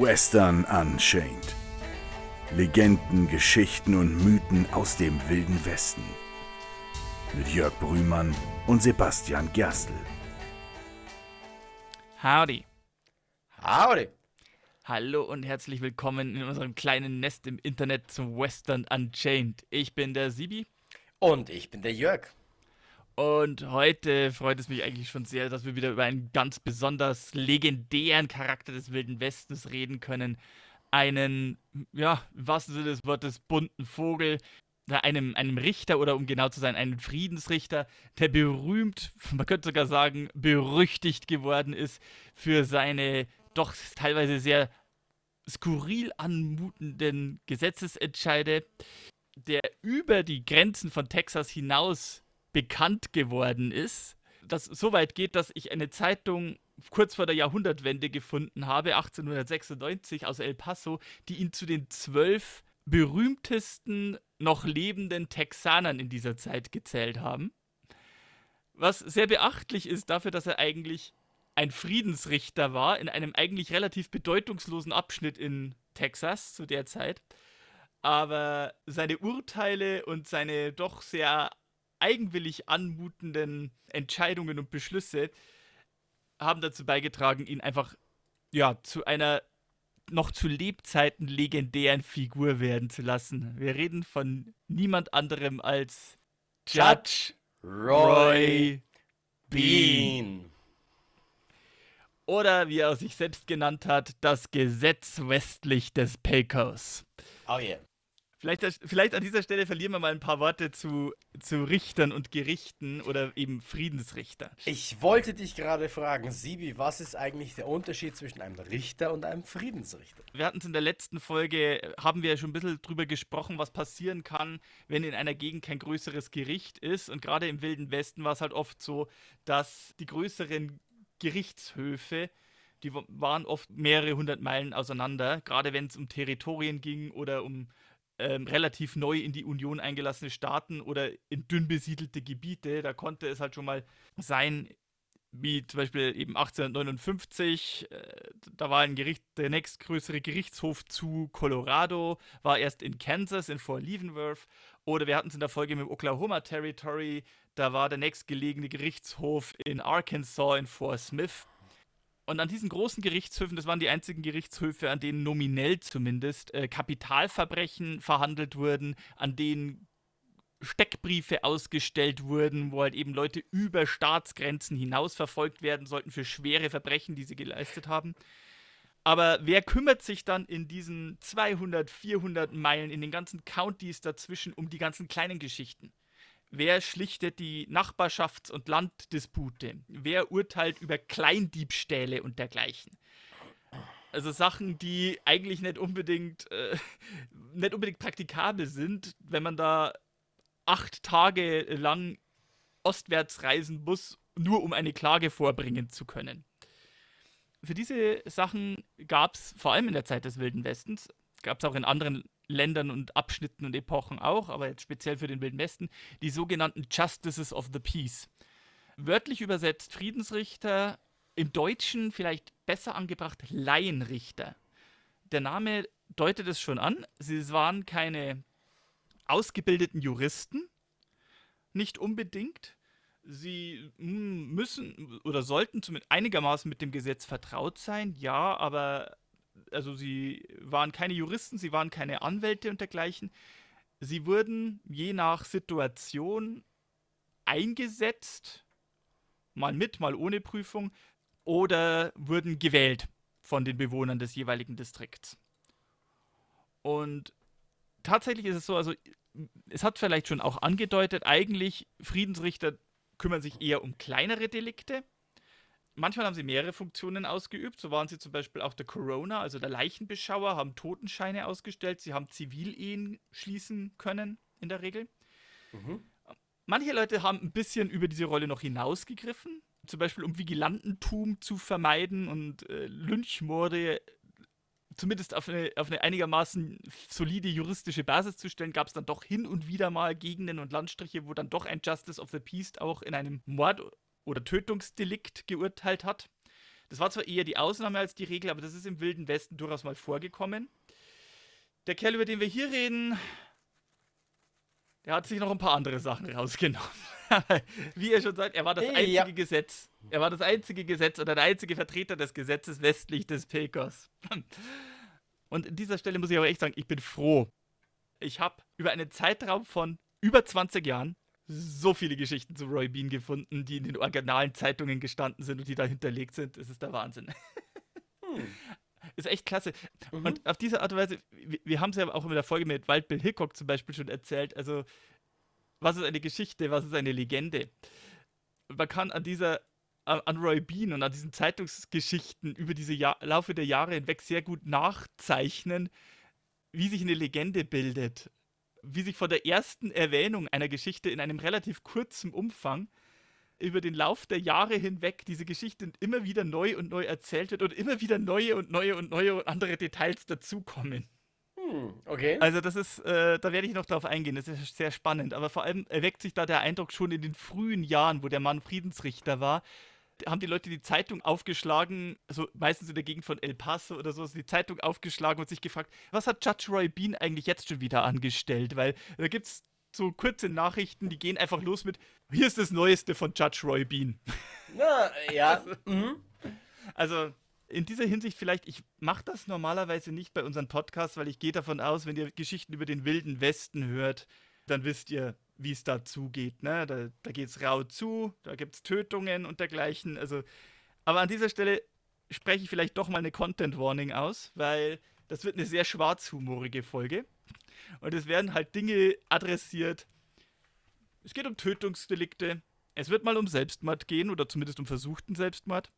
Western Unchained. Legenden, Geschichten und Mythen aus dem wilden Westen. Mit Jörg Brühmann und Sebastian Gerstl. Howdy. Howdy. Hallo und herzlich willkommen in unserem kleinen Nest im Internet zum Western Unchained. Ich bin der Sibi. Und ich bin der Jörg. Und heute freut es mich eigentlich schon sehr, dass wir wieder über einen ganz besonders legendären Charakter des Wilden Westens reden können. Einen, ja, im wahrsten Sinne des Wortes, bunten Vogel, einem, einem Richter oder um genau zu sein, einen Friedensrichter, der berühmt, man könnte sogar sagen, berüchtigt geworden ist für seine doch teilweise sehr skurril anmutenden Gesetzesentscheide, der über die Grenzen von Texas hinaus bekannt geworden ist, das so weit geht, dass ich eine Zeitung kurz vor der Jahrhundertwende gefunden habe, 1896 aus El Paso, die ihn zu den zwölf berühmtesten noch lebenden Texanern in dieser Zeit gezählt haben. Was sehr beachtlich ist dafür, dass er eigentlich ein Friedensrichter war in einem eigentlich relativ bedeutungslosen Abschnitt in Texas zu der Zeit. Aber seine Urteile und seine doch sehr eigenwillig anmutenden Entscheidungen und Beschlüsse haben dazu beigetragen, ihn einfach ja zu einer noch zu Lebzeiten legendären Figur werden zu lassen. Wir reden von niemand anderem als Judge Roy Bean. Oder wie er sich selbst genannt hat, das Gesetz westlich des Pecos. Oh yeah. Vielleicht, vielleicht an dieser Stelle verlieren wir mal ein paar Worte zu, zu Richtern und Gerichten oder eben Friedensrichter. Ich wollte dich gerade fragen, Sibi, was ist eigentlich der Unterschied zwischen einem Richter und einem Friedensrichter? Wir hatten es in der letzten Folge, haben wir schon ein bisschen drüber gesprochen, was passieren kann, wenn in einer Gegend kein größeres Gericht ist. Und gerade im Wilden Westen war es halt oft so, dass die größeren Gerichtshöfe die waren oft mehrere hundert Meilen auseinander, gerade wenn es um Territorien ging oder um ähm, relativ neu in die Union eingelassene Staaten oder in dünn besiedelte Gebiete. Da konnte es halt schon mal sein, wie zum Beispiel eben 1859, äh, da war ein Gericht, der nächstgrößere Gerichtshof zu Colorado, war erst in Kansas, in Fort Leavenworth. Oder wir hatten es in der Folge mit dem Oklahoma Territory, da war der nächstgelegene Gerichtshof in Arkansas, in Fort Smith. Und an diesen großen Gerichtshöfen, das waren die einzigen Gerichtshöfe, an denen nominell zumindest äh, Kapitalverbrechen verhandelt wurden, an denen Steckbriefe ausgestellt wurden, wo halt eben Leute über Staatsgrenzen hinaus verfolgt werden sollten für schwere Verbrechen, die sie geleistet haben. Aber wer kümmert sich dann in diesen 200, 400 Meilen, in den ganzen Countys dazwischen um die ganzen kleinen Geschichten? Wer schlichtet die Nachbarschafts- und Landdispute? Wer urteilt über Kleindiebstähle und dergleichen? Also Sachen, die eigentlich nicht unbedingt, äh, nicht unbedingt praktikabel sind, wenn man da acht Tage lang ostwärts reisen muss, nur um eine Klage vorbringen zu können. Für diese Sachen gab es vor allem in der Zeit des Wilden Westens, gab es auch in anderen Ländern und Abschnitten und Epochen auch, aber jetzt speziell für den Wilden Westen, die sogenannten Justices of the Peace. Wörtlich übersetzt Friedensrichter, im Deutschen vielleicht besser angebracht Laienrichter. Der Name deutet es schon an, sie waren keine ausgebildeten Juristen, nicht unbedingt. Sie hm, müssen oder sollten zumindest einigermaßen mit dem Gesetz vertraut sein, ja, aber also sie waren keine Juristen, sie waren keine Anwälte und dergleichen. Sie wurden je nach Situation eingesetzt, mal mit, mal ohne Prüfung, oder wurden gewählt von den Bewohnern des jeweiligen Distrikts. Und tatsächlich ist es so, also es hat vielleicht schon auch angedeutet, eigentlich Friedensrichter kümmern sich eher um kleinere Delikte, manchmal haben sie mehrere Funktionen ausgeübt. So waren sie zum Beispiel auch der Corona, also der Leichenbeschauer, haben Totenscheine ausgestellt. Sie haben Zivilehen schließen können, in der Regel. Mhm. Manche Leute haben ein bisschen über diese Rolle noch hinausgegriffen. Zum Beispiel, um Vigilantentum zu vermeiden und äh, Lynchmorde zumindest auf eine, auf eine einigermaßen solide juristische Basis zu stellen, gab es dann doch hin und wieder mal Gegenden und Landstriche, wo dann doch ein Justice of the Peace auch in einem Mord oder Tötungsdelikt geurteilt hat. Das war zwar eher die Ausnahme als die Regel, aber das ist im Wilden Westen durchaus mal vorgekommen. Der Kerl, über den wir hier reden, der hat sich noch ein paar andere Sachen rausgenommen. Wie er schon sagt, er war das einzige ja. Gesetz. Er war das einzige Gesetz oder der einzige Vertreter des Gesetzes westlich des Pekos. Und an dieser Stelle muss ich aber echt sagen, ich bin froh. Ich habe über einen Zeitraum von über 20 Jahren so viele Geschichten zu Roy Bean gefunden, die in den originalen Zeitungen gestanden sind und die da hinterlegt sind. Es ist der Wahnsinn. Hm. Ist echt klasse. Mhm. Und auf diese Art und Weise, wir, wir haben es ja auch in der Folge mit Wild Bill Hickok zum Beispiel schon erzählt. Also, was ist eine Geschichte, was ist eine Legende? Man kann an dieser, an Roy Bean und an diesen Zeitungsgeschichten über diese Jahr, Laufe der Jahre hinweg sehr gut nachzeichnen, wie sich eine Legende bildet. Wie sich von der ersten Erwähnung einer Geschichte in einem relativ kurzen Umfang über den Lauf der Jahre hinweg diese Geschichte immer wieder neu und neu erzählt wird und immer wieder neue und neue und neue und andere Details dazukommen. Hm, okay. Also das ist, äh, da werde ich noch drauf eingehen, das ist sehr spannend. Aber vor allem erweckt sich da der Eindruck schon in den frühen Jahren, wo der Mann Friedensrichter war, haben die Leute die Zeitung aufgeschlagen, also meistens in der Gegend von El Paso oder so, die Zeitung aufgeschlagen und sich gefragt, was hat Judge Roy Bean eigentlich jetzt schon wieder angestellt? Weil da gibt es so kurze Nachrichten, die gehen einfach los mit, hier ist das Neueste von Judge Roy Bean. Na, ja. mhm. Also in dieser Hinsicht vielleicht, ich mache das normalerweise nicht bei unseren Podcasts, weil ich gehe davon aus, wenn ihr Geschichten über den wilden Westen hört, dann wisst ihr, wie es da zugeht. Ne? Da, da geht es rau zu, da gibt es Tötungen und dergleichen. Also, aber an dieser Stelle spreche ich vielleicht doch mal eine Content Warning aus, weil das wird eine sehr schwarzhumorige Folge. Und es werden halt Dinge adressiert. Es geht um Tötungsdelikte. Es wird mal um Selbstmord gehen oder zumindest um versuchten Selbstmord.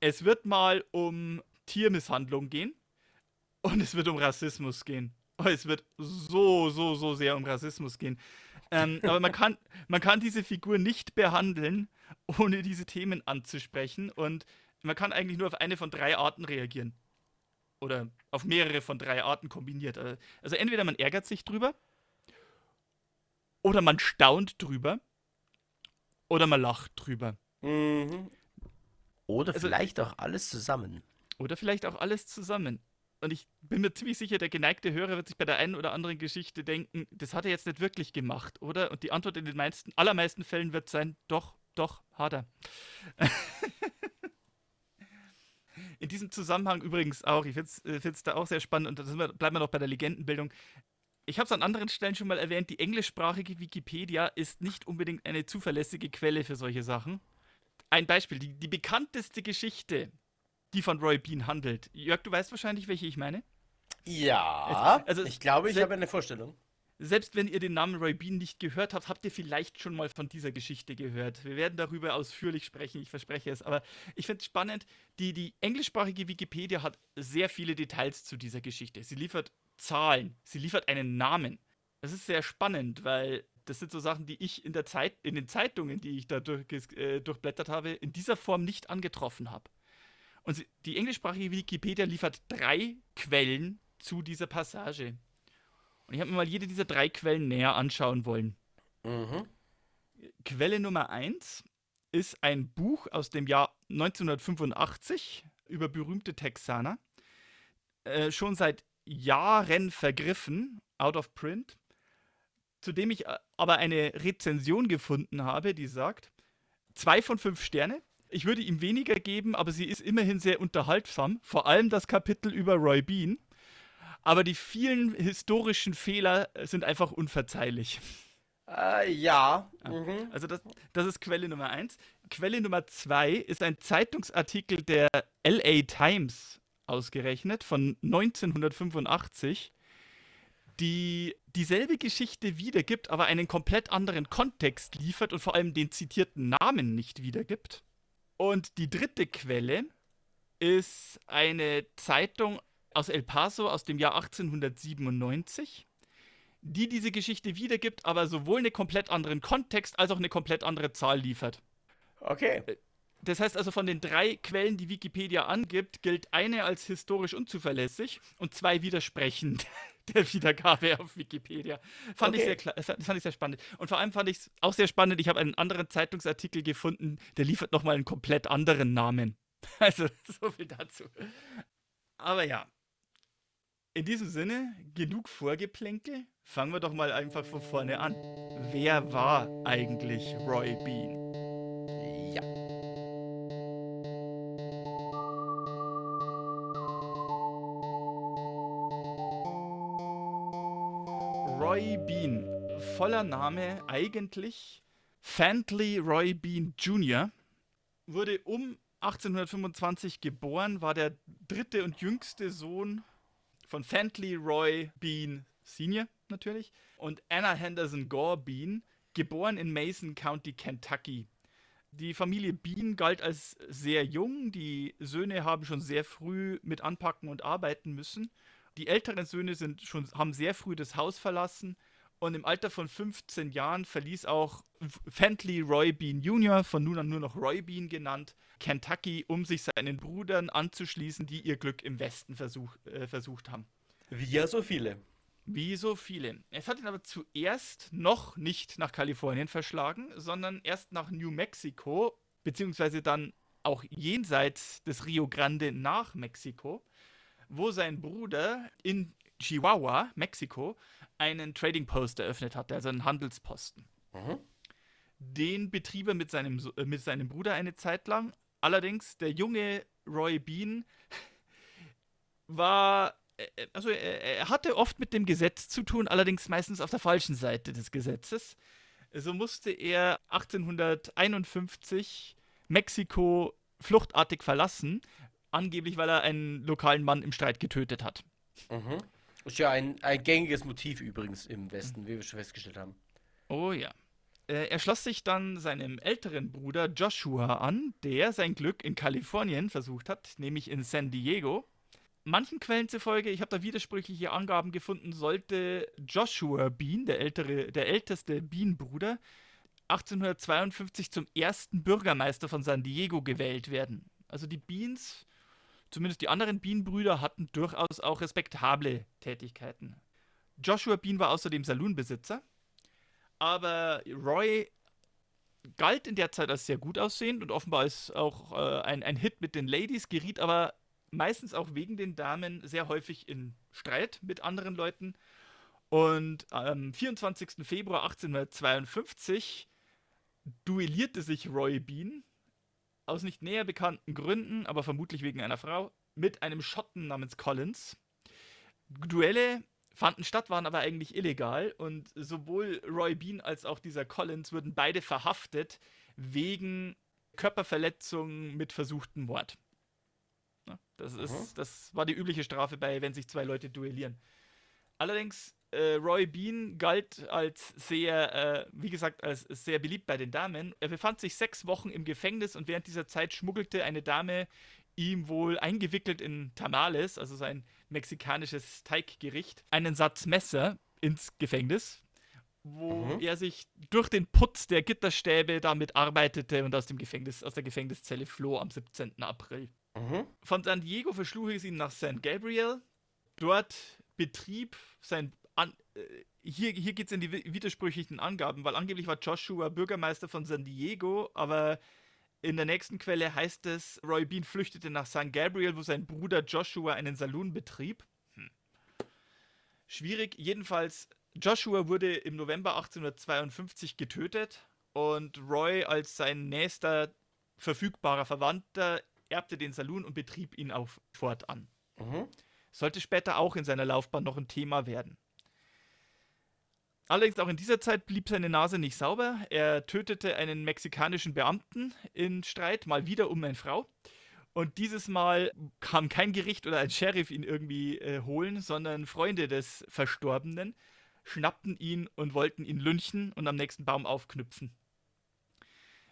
Es wird mal um Tiermisshandlung gehen. Und es wird um Rassismus gehen. Oh, es wird so, so, so sehr um Rassismus gehen. Ähm, aber man kann, man kann diese Figur nicht behandeln, ohne diese Themen anzusprechen. Und man kann eigentlich nur auf eine von drei Arten reagieren oder auf mehrere von drei Arten kombiniert. Äh, also entweder man ärgert sich drüber, oder man staunt drüber, oder man lacht drüber. Mhm. Oder also, vielleicht auch alles zusammen. Oder vielleicht auch alles zusammen. Und ich bin mir ziemlich sicher, der geneigte Hörer wird sich bei der einen oder anderen Geschichte denken, das hat er jetzt nicht wirklich gemacht, oder? Und die Antwort in den meisten, allermeisten Fällen wird sein, doch, doch, hat er. In diesem Zusammenhang übrigens auch, ich finde es äh, da auch sehr spannend und da wir, bleiben wir noch bei der Legendenbildung. Ich habe es an anderen Stellen schon mal erwähnt, die englischsprachige Wikipedia ist nicht unbedingt eine zuverlässige Quelle für solche Sachen. Ein Beispiel, die, die bekannteste Geschichte, die von Roy Bean handelt. Jörg, du weißt wahrscheinlich, welche ich meine? Ja, also, ich glaube, ich habe eine Vorstellung selbst wenn ihr den Namen Roy Bean nicht gehört habt, habt ihr vielleicht schon mal von dieser Geschichte gehört. Wir werden darüber ausführlich sprechen, ich verspreche es. Aber ich finde es spannend, die, die englischsprachige Wikipedia hat sehr viele Details zu dieser Geschichte. Sie liefert Zahlen, sie liefert einen Namen. Das ist sehr spannend, weil das sind so Sachen, die ich in der Zeit, in den Zeitungen, die ich da durch, äh, durchblättert habe, in dieser Form nicht angetroffen habe. Und die englischsprachige Wikipedia liefert drei Quellen zu dieser Passage. Und ich habe mir mal jede dieser drei Quellen näher anschauen wollen. Mhm. Quelle Nummer 1 ist ein Buch aus dem Jahr 1985 über berühmte Texaner. Äh, schon seit Jahren vergriffen, out of print, zu dem ich aber eine Rezension gefunden habe, die sagt, zwei von fünf Sterne. Ich würde ihm weniger geben, aber sie ist immerhin sehr unterhaltsam. Vor allem das Kapitel über Roy Bean aber die vielen historischen Fehler sind einfach unverzeihlich. Äh, ja. Mhm. Also das, das ist Quelle Nummer eins. Quelle Nummer zwei ist ein Zeitungsartikel der LA Times ausgerechnet von 1985, die dieselbe Geschichte wiedergibt, aber einen komplett anderen Kontext liefert und vor allem den zitierten Namen nicht wiedergibt. Und die dritte Quelle ist eine Zeitung aus El Paso aus dem Jahr 1897, die diese Geschichte wiedergibt, aber sowohl einen komplett anderen Kontext als auch eine komplett andere Zahl liefert. Okay. Äh, das heißt also, von den drei Quellen, die Wikipedia angibt, gilt eine als historisch unzuverlässig und zwei widersprechen der Wiedergabe auf Wikipedia. Fand, okay. ich sehr, fand ich sehr spannend. Und vor allem fand ich es auch sehr spannend, ich habe einen anderen Zeitungsartikel gefunden, der liefert nochmal einen komplett anderen Namen. Also, so viel dazu. Aber ja. In diesem Sinne, genug Vorgeplänkel. Fangen wir doch mal einfach von vorne an. Wer war eigentlich Roy Bean? Roy Bean. Voller Name eigentlich Fantley Roy Bean Jr. Wurde um 1825 geboren, war der dritte und jüngste Sohn von Fantley Roy Bean Sr. natürlich und Anna Henderson Gore Bean, geboren in Mason County, Kentucky. Die Familie Bean galt als sehr jung, die Söhne haben schon sehr früh mit anpacken und arbeiten müssen. Die älteren Söhne sind schon, haben sehr früh das Haus verlassen und im Alter von 15 Jahren verließ auch Fentley Roy Bean Jr., von nun an nur noch Roy Bean genannt, Kentucky, um sich seinen Brüdern anzuschließen, die ihr Glück im Westen versuch, äh, versucht haben. Wie ja so viele. Wie so viele. Es hat ihn aber zuerst noch nicht nach Kalifornien verschlagen, sondern erst nach New Mexico, beziehungsweise dann auch jenseits des Rio Grande nach Mexiko, wo sein Bruder in Chihuahua, Mexiko, einen Trading Post eröffnet hatte, also einen Handelsposten. Mhm. Den betrieb er mit seinem, äh, mit seinem Bruder eine Zeit lang. Allerdings, der junge Roy Bean war, äh, also er, er hatte oft mit dem Gesetz zu tun, allerdings meistens auf der falschen Seite des Gesetzes. So musste er 1851 Mexiko fluchtartig verlassen, angeblich weil er einen lokalen Mann im Streit getötet hat. Mhm. Ist ja ein, ein gängiges Motiv übrigens im Westen, wie wir schon festgestellt haben. Oh ja. Äh, Er schloss sich dann seinem älteren Bruder Joshua an, der sein Glück in Kalifornien versucht hat, nämlich in San Diego. Manchen Quellen zufolge, ich habe da widersprüchliche Angaben gefunden, sollte Joshua Bean, der, ältere, der älteste Bean-Bruder, 1852 zum ersten Bürgermeister von San Diego gewählt werden. Also die Beans, zumindest die anderen Bean-Brüder, hatten durchaus auch respektable Tätigkeiten. Joshua Bean war außerdem Saloonbesitzer aber Roy galt in der Zeit als sehr gut aussehend und offenbar ist auch äh, ein, ein Hit mit den Ladies, geriet aber meistens auch wegen den Damen sehr häufig in Streit mit anderen Leuten. Und am 24. Februar 1852 duellierte sich Roy Bean aus nicht näher bekannten Gründen, aber vermutlich wegen einer Frau, mit einem Schotten namens Collins. Duelle fanden statt, waren aber eigentlich illegal und sowohl Roy Bean als auch dieser Collins wurden beide verhaftet wegen Körperverletzung mit versuchtem Mord. Das, ist, das war die übliche Strafe bei, wenn sich zwei Leute duellieren. Allerdings, äh, Roy Bean galt als sehr, äh, wie gesagt, als sehr beliebt bei den Damen. Er befand sich sechs Wochen im Gefängnis und während dieser Zeit schmuggelte eine Dame ihm wohl eingewickelt in Tamales, also sein mexikanisches Teiggericht, einen Satz Messer ins Gefängnis, wo Mhm. er sich durch den Putz der Gitterstäbe damit arbeitete und aus dem Gefängnis, aus der Gefängniszelle floh am 17. April. Mhm. Von San Diego verschlug es ihn nach San Gabriel. Dort betrieb sein. An, äh, hier hier geht es in die wi- widersprüchlichen Angaben, weil angeblich war Joshua Bürgermeister von San Diego, aber in der nächsten Quelle heißt es, Roy Bean flüchtete nach San Gabriel, wo sein Bruder Joshua einen Saloon betrieb. Hm. Schwierig. Jedenfalls, Joshua wurde im November 1852 getötet und Roy als sein nächster verfügbarer Verwandter erbte den Saloon und betrieb ihn auch fortan. Mhm. Sollte später auch in seiner Laufbahn noch ein Thema werden. Allerdings auch in dieser Zeit blieb seine Nase nicht sauber. Er tötete einen mexikanischen Beamten in Streit, mal wieder um eine Frau. Und dieses Mal kam kein Gericht oder ein Sheriff ihn irgendwie äh, holen, sondern Freunde des Verstorbenen schnappten ihn und wollten ihn lynchen und am nächsten Baum aufknüpfen.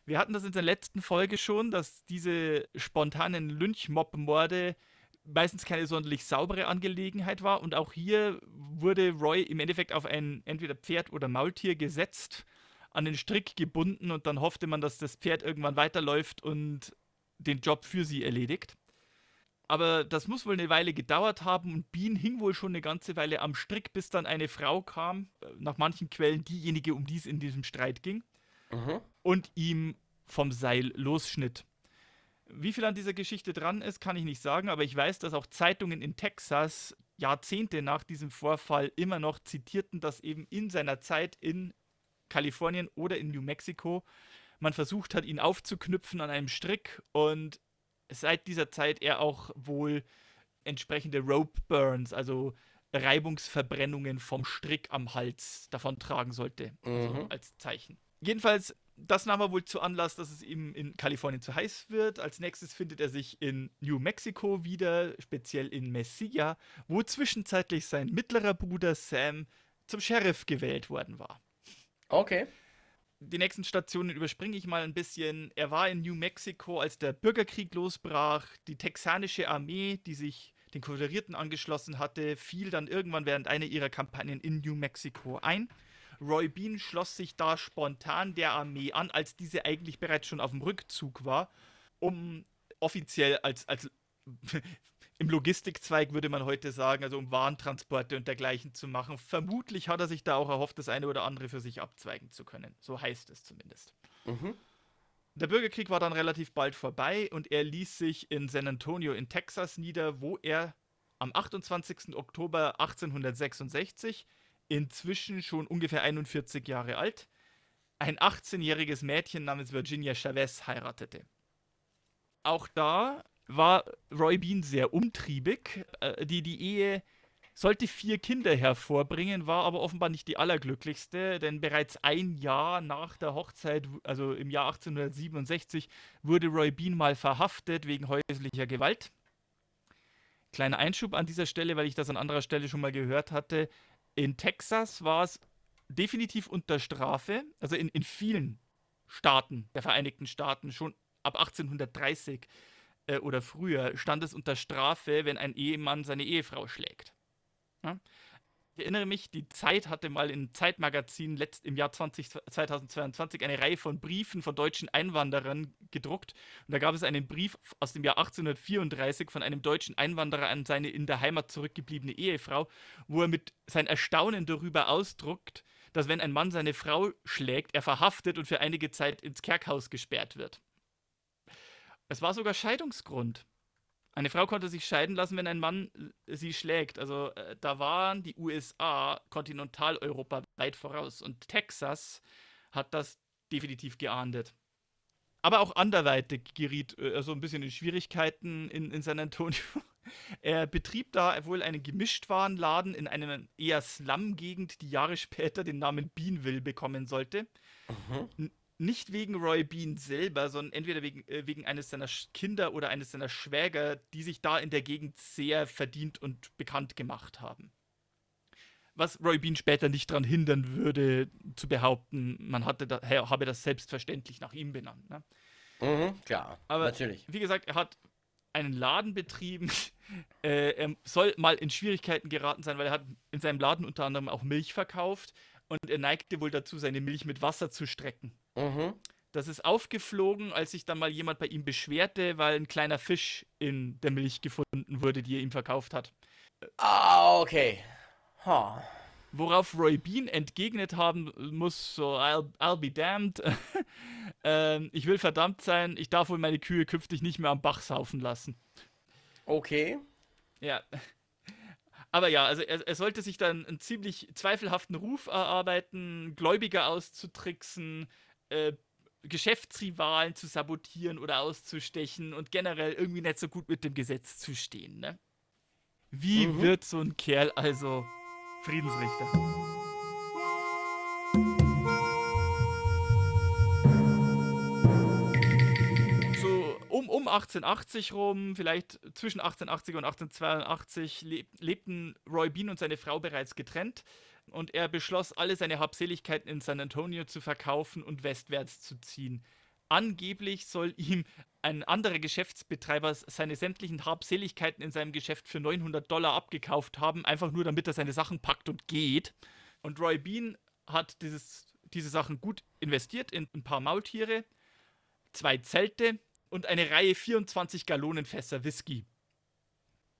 Wir hatten das in der letzten Folge schon, dass diese spontanen Lynchmob-Morde meistens keine sonderlich saubere Angelegenheit war. Und auch hier wurde Roy im Endeffekt auf ein entweder Pferd oder Maultier gesetzt, an den Strick gebunden und dann hoffte man, dass das Pferd irgendwann weiterläuft und den Job für sie erledigt. Aber das muss wohl eine Weile gedauert haben und Bean hing wohl schon eine ganze Weile am Strick, bis dann eine Frau kam, äh, nach manchen Quellen diejenige, um die es in diesem Streit ging Mhm. und ihm vom Seil losschnitt. Wie viel an dieser Geschichte dran ist, kann ich nicht sagen, aber ich weiß, dass auch Zeitungen in Texas Jahrzehnte nach diesem Vorfall immer noch zitierten, dass eben in seiner Zeit in Kalifornien oder in New Mexico man versucht hat, ihn aufzuknüpfen an einem Strick und seit dieser Zeit er auch wohl entsprechende Rope Burns, also Reibungsverbrennungen vom Strick am Hals davontragen sollte, also Mhm. als Zeichen. Jedenfalls, das nahm er wohl zu Anlass, dass es ihm in Kalifornien zu heiß wird. Als nächstes findet er sich in New Mexico wieder, speziell in Mesilla, wo zwischenzeitlich sein mittlerer Bruder Sam zum Sheriff gewählt worden war. Okay. Die nächsten Stationen überspringe ich mal ein bisschen. Er war in New Mexico, als der Bürgerkrieg losbrach. Die texanische Armee, die sich den Konföderierten angeschlossen hatte, fiel dann irgendwann während einer ihrer Kampagnen in New Mexico ein. Roy Bean schloss sich da spontan der Armee an, als diese eigentlich bereits schon auf dem Rückzug war, um offiziell als, als im Logistikzweig würde man heute sagen, also um Warentransporte und dergleichen zu machen. Vermutlich hat er sich da auch erhofft, das eine oder andere für sich abzweigen zu können. So heißt es zumindest. Mhm. Der Bürgerkrieg war dann relativ bald vorbei und er ließ sich in San Antonio in Texas nieder, wo er am 28. Oktober 1866, inzwischen schon ungefähr 41 Jahre alt, ein 18-jähriges Mädchen namens Virginia Chavez heiratete. Auch da war Roy Bean sehr umtriebig. Äh, die, die Ehe sollte vier Kinder hervorbringen, war aber offenbar nicht die allerglücklichste, denn bereits ein Jahr nach der Hochzeit, also im Jahr 1867, wurde Roy Bean mal verhaftet wegen häuslicher Gewalt. Kleiner Einschub an dieser Stelle, weil ich das an anderer Stelle schon mal gehört hatte. In Texas war es definitiv unter Strafe, also in, in vielen Staaten der Vereinigten Staaten schon ab 1830 äh, oder früher stand es unter Strafe, wenn ein Ehemann seine Ehefrau schlägt. Ja? Ich erinnere mich, die Zeit hatte mal im Zeitmagazin letzt, im Jahr 20, 2022 eine Reihe von Briefen von deutschen Einwanderern gedruckt. Und da gab es einen Brief aus dem Jahr 1834 von einem deutschen Einwanderer an seine in der Heimat zurückgebliebene Ehefrau, wo er mit sein Erstaunen darüber ausdruckt, dass wenn ein Mann seine Frau schlägt, er verhaftet und für einige Zeit ins Kerkhaus gesperrt wird. Es war sogar Scheidungsgrund. Eine Frau konnte sich scheiden lassen, wenn ein Mann äh, sie schlägt. Also äh, da waren die USA Kontinentaleuropa weit voraus und Texas hat das definitiv geahndet. Aber auch anderweitig geriet äh, er so ein bisschen in Schwierigkeiten in, in San Antonio. Er betrieb da wohl einen Gemischtwarenladen in einer eher Slum-Gegend, die Jahre später den Namen Beanville bekommen sollte. Mhm. Nicht wegen Roy Bean selber, sondern entweder wegen, äh, wegen eines seiner Kinder oder eines seiner Schwäger, die sich da in der Gegend sehr verdient und bekannt gemacht haben. Was Roy Bean später nicht daran hindern würde, zu behaupten, man hatte da, habe das selbstverständlich nach ihm benannt. Ne? Mhm. Klar. Aber Natürlich. wie gesagt, er hat einen Laden betrieben. äh, er soll mal in Schwierigkeiten geraten sein, weil er hat in seinem Laden unter anderem auch Milch verkauft und er neigte wohl dazu, seine Milch mit Wasser zu strecken. Mhm. Das ist aufgeflogen, als sich dann mal jemand bei ihm beschwerte, weil ein kleiner Fisch in der Milch gefunden wurde, die er ihm verkauft hat. Ah, okay. Ha. Worauf Roy Bean entgegnet haben muss, so, I'll, I'll be damned. ähm, ich will verdammt sein, ich darf wohl meine Kühe künftig nicht mehr am Bach saufen lassen. Okay. Ja. Aber ja, also er, er sollte sich dann einen ziemlich zweifelhaften Ruf erarbeiten, Gläubiger auszutricksen, äh, Geschäftsrivalen zu sabotieren oder auszustechen und generell irgendwie nicht so gut mit dem Gesetz zu stehen. Ne? Wie Mhm. wird so ein Kerl also Friedensrichter? 1880 rum, vielleicht zwischen 1880 und 1882, leb, lebten Roy Bean und seine Frau bereits getrennt und er beschloss, alle seine Habseligkeiten in San Antonio zu verkaufen und westwärts zu ziehen. Angeblich soll ihm ein anderer Geschäftsbetreiber seine sämtlichen Habseligkeiten in seinem Geschäft für 900 Dollar abgekauft haben, einfach nur damit er seine Sachen packt und geht. Und Roy Bean hat dieses, diese Sachen gut investiert in ein paar Maultiere, zwei Zelte und eine Reihe 24 Gallonenfässer Whisky.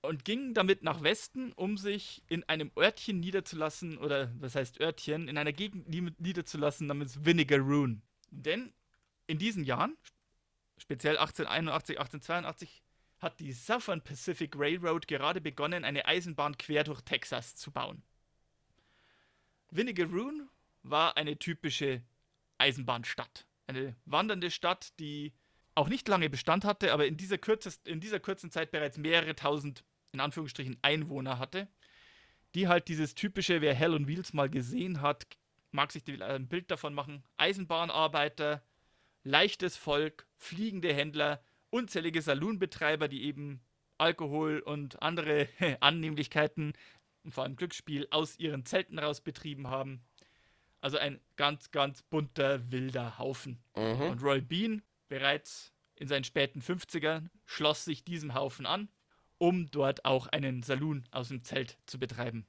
Und ging damit nach Westen, um sich in einem Örtchen niederzulassen, oder was heißt Örtchen, in einer Gegend nie- niederzulassen namens Vinegaroon. Denn in diesen Jahren, speziell 1881, 1882, hat die Southern Pacific Railroad gerade begonnen, eine Eisenbahn quer durch Texas zu bauen. Winnigaroon war eine typische Eisenbahnstadt. Eine wandernde Stadt, die auch nicht lange Bestand hatte, aber in dieser, kürzest, in dieser kurzen Zeit bereits mehrere tausend, in Anführungsstrichen, Einwohner hatte, die halt dieses typische, wer Hell on Wheels mal gesehen hat, mag sich ein Bild davon machen, Eisenbahnarbeiter, leichtes Volk, fliegende Händler, unzählige Saloonbetreiber, die eben Alkohol und andere Annehmlichkeiten und vor allem Glücksspiel aus ihren Zelten raus betrieben haben. Also ein ganz, ganz bunter, wilder Haufen. Mhm. Und Roy Bean, bereits in seinen späten 50ern, schloss sich diesem Haufen an, um dort auch einen Saloon aus dem Zelt zu betreiben.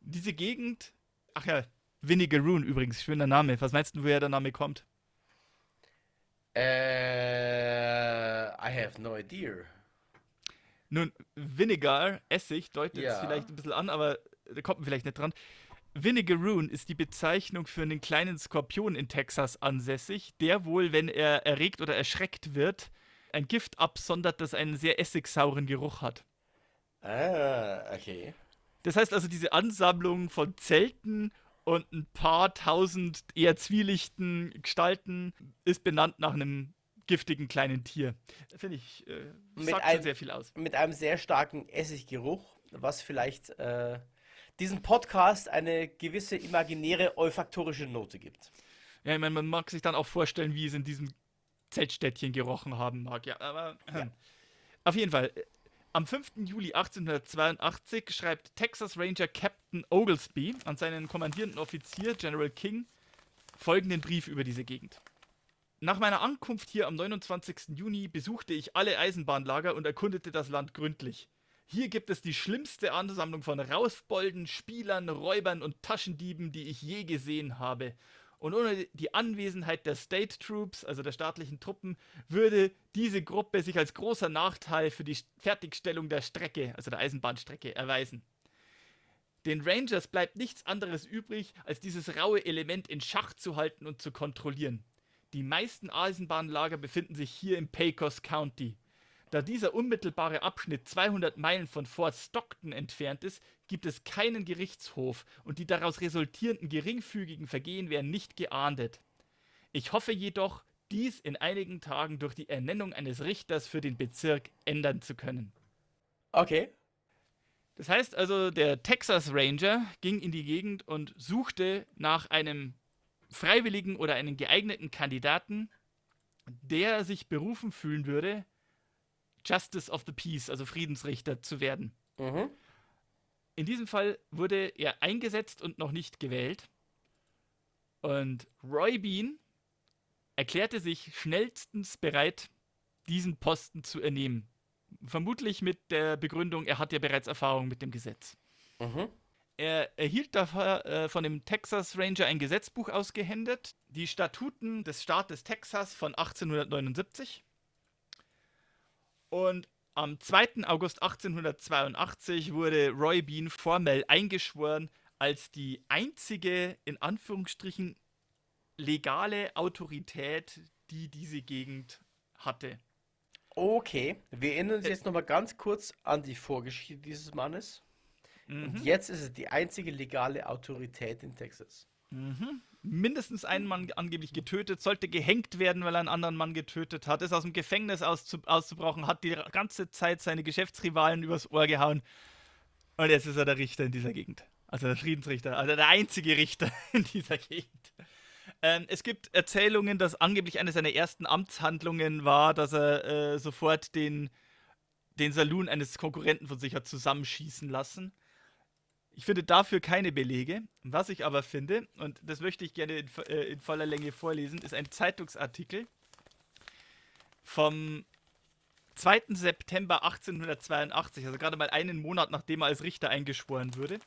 Diese Gegend, ach ja, Winnigaroon übrigens, schöner Name. Was meinst du, woher der Name kommt? Äh, I have no idea. Nun, Vinegar, Essig, deutet ja. es vielleicht ein bisschen an, aber da kommt man vielleicht nicht dran. Vinegaroon ist die Bezeichnung für einen kleinen Skorpion in Texas ansässig, der wohl, wenn er erregt oder erschreckt wird, ein Gift absondert, das einen sehr essigsauren Geruch hat. Ah, okay. Das heißt also, diese Ansammlung von Zelten und ein paar tausend eher zwielichten Gestalten ist benannt nach einem giftigen kleinen Tier. Finde ich, äh, sagt ein, sehr viel aus. Mit einem sehr starken Essiggeruch, was vielleicht äh, diesem Podcast eine gewisse imaginäre olfaktorische Note gibt. Ja, ich meine, man mag sich dann auch vorstellen, wie es in diesem Zeltstädtchen gerochen haben mag. Ja, aber ja. auf jeden Fall. Am 5. Juli 1882 schreibt Texas Ranger Captain Oglesby an seinen kommandierenden Offizier General King folgenden Brief über diese Gegend. Nach meiner Ankunft hier am 29. Juni besuchte ich alle Eisenbahnlager und erkundete das Land gründlich. Hier gibt es die schlimmste Ansammlung von Rausbolden, Spielern, Räubern und Taschendieben, die ich je gesehen habe. Und ohne die Anwesenheit der State Troops, also der staatlichen Truppen, würde diese Gruppe sich als großer Nachteil für die Fertigstellung der Strecke, also der Eisenbahnstrecke, erweisen. Den Rangers bleibt nichts anderes übrig, als dieses raue Element in Schach zu halten und zu kontrollieren. Die meisten Eisenbahnlager befinden sich hier im Pecos County. Da dieser unmittelbare Abschnitt 200 Meilen von Fort Stockton entfernt ist, gibt es keinen Gerichtshof und die daraus resultierenden geringfügigen Vergehen werden nicht geahndet. Ich hoffe jedoch, dies in einigen Tagen durch die Ernennung eines Richters für den Bezirk ändern zu können. Okay. Das heißt also, der Texas Ranger ging in die Gegend und suchte nach einem Freiwilligen oder einen geeigneten Kandidaten, der sich berufen fühlen würde, Justice of the Peace, also Friedensrichter zu werden. Mhm. In diesem Fall wurde er eingesetzt und noch nicht gewählt. Und Roy Bean erklärte sich schnellstens bereit, diesen Posten zu ernehmen. Vermutlich mit der Begründung, er hat ja bereits Erfahrung mit dem Gesetz. Mhm. Er erhielt dafür äh, von dem Texas Ranger ein Gesetzbuch ausgehändet, die Statuten des Staates Texas von 1879. Und am 2. August 1882 wurde Roy Bean formell eingeschworen als die einzige, in Anführungsstrichen, legale Autorität, die diese Gegend hatte. Okay, wir erinnern uns jetzt nochmal ganz kurz an die Vorgeschichte dieses Mannes. Mhm. Und jetzt ist es die einzige legale Autorität in Texas. Mhm. Mindestens einen Mann angeblich getötet, sollte gehängt werden, weil er einen anderen Mann getötet hat, ist aus dem Gefängnis auszu auszubrochen, hat die ganze Zeit seine Geschäftsrivalen übers Ohr gehauen. Und jetzt ist er der Richter in dieser Gegend. Also der Friedensrichter, also der einzige Richter in dieser Gegend. Ähm, es gibt Erzählungen, dass angeblich eine seiner ersten Amtshandlungen war, dass er äh, sofort den, den Saloon eines Konkurrenten von sich hat zusammenschießen lassen. Ich finde dafür keine Belege. Was ich aber finde, und das möchte ich gerne in, äh, in voller Länge vorlesen, ist ein Zeitungsartikel vom 2. September 1882, also gerade mal einen Monat nachdem er als Richter eingeschworen wurde.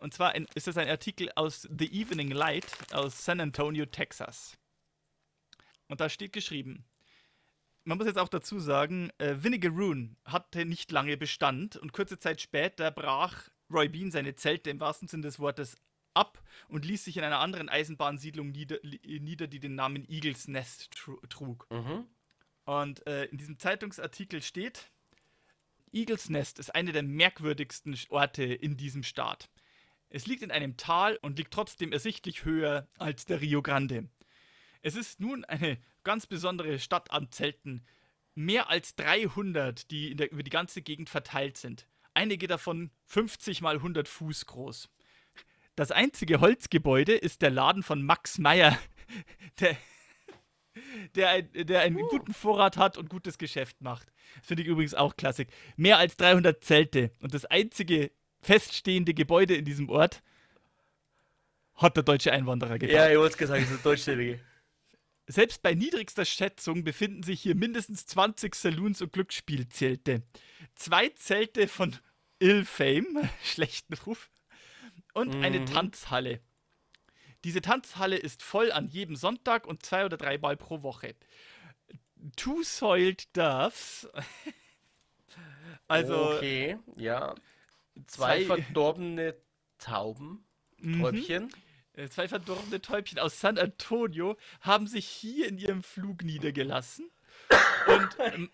Und zwar ein, ist das ein Artikel aus The Evening Light aus San Antonio, Texas. Und da steht geschrieben, man muss jetzt auch dazu sagen, äh, Vinegaroon hatte nicht lange Bestand und kurze Zeit später brach Roy Bean seine Zelte im wahrsten Sinne des Wortes ab und ließ sich in einer anderen Eisenbahnsiedlung nieder, nieder die den Namen Eagles Nest trug. Mhm. Und äh, in diesem Zeitungsartikel steht, Eagles Nest ist eine der merkwürdigsten Orte in diesem Staat. Es liegt in einem Tal und liegt trotzdem ersichtlich höher als der Rio Grande. Es ist nun eine ganz besondere Stadt an Zelten. Mehr als 300, die der, über die ganze Gegend verteilt sind. Einige davon 50 mal 100 Fuß groß. Das einzige Holzgebäude ist der Laden von Max Meyer, der, der, der einen uh. guten Vorrat hat und gutes Geschäft macht. Finde ich übrigens auch klassisch. Mehr als 300 Zelte und das einzige feststehende Gebäude in diesem Ort hat der deutsche Einwanderer gebaut. Ja, ich wollte gesagt, das ist der deutschstämmige. Selbst bei niedrigster Schätzung befinden sich hier mindestens 20 Saloons und Glücksspielzelte. Zwei Zelte von Ill Fame, schlechten Ruf, und mhm. eine Tanzhalle. Diese Tanzhalle ist voll an jedem Sonntag und zwei oder drei Mal pro Woche. Two-Soiled Doves. also. Okay, ja. Zwei, zwei verdorbene Tauben, mhm. Täubchen. Mhm. Zwei verdorbene Täubchen aus San Antonio haben sich hier in ihrem Flug niedergelassen und, ähm,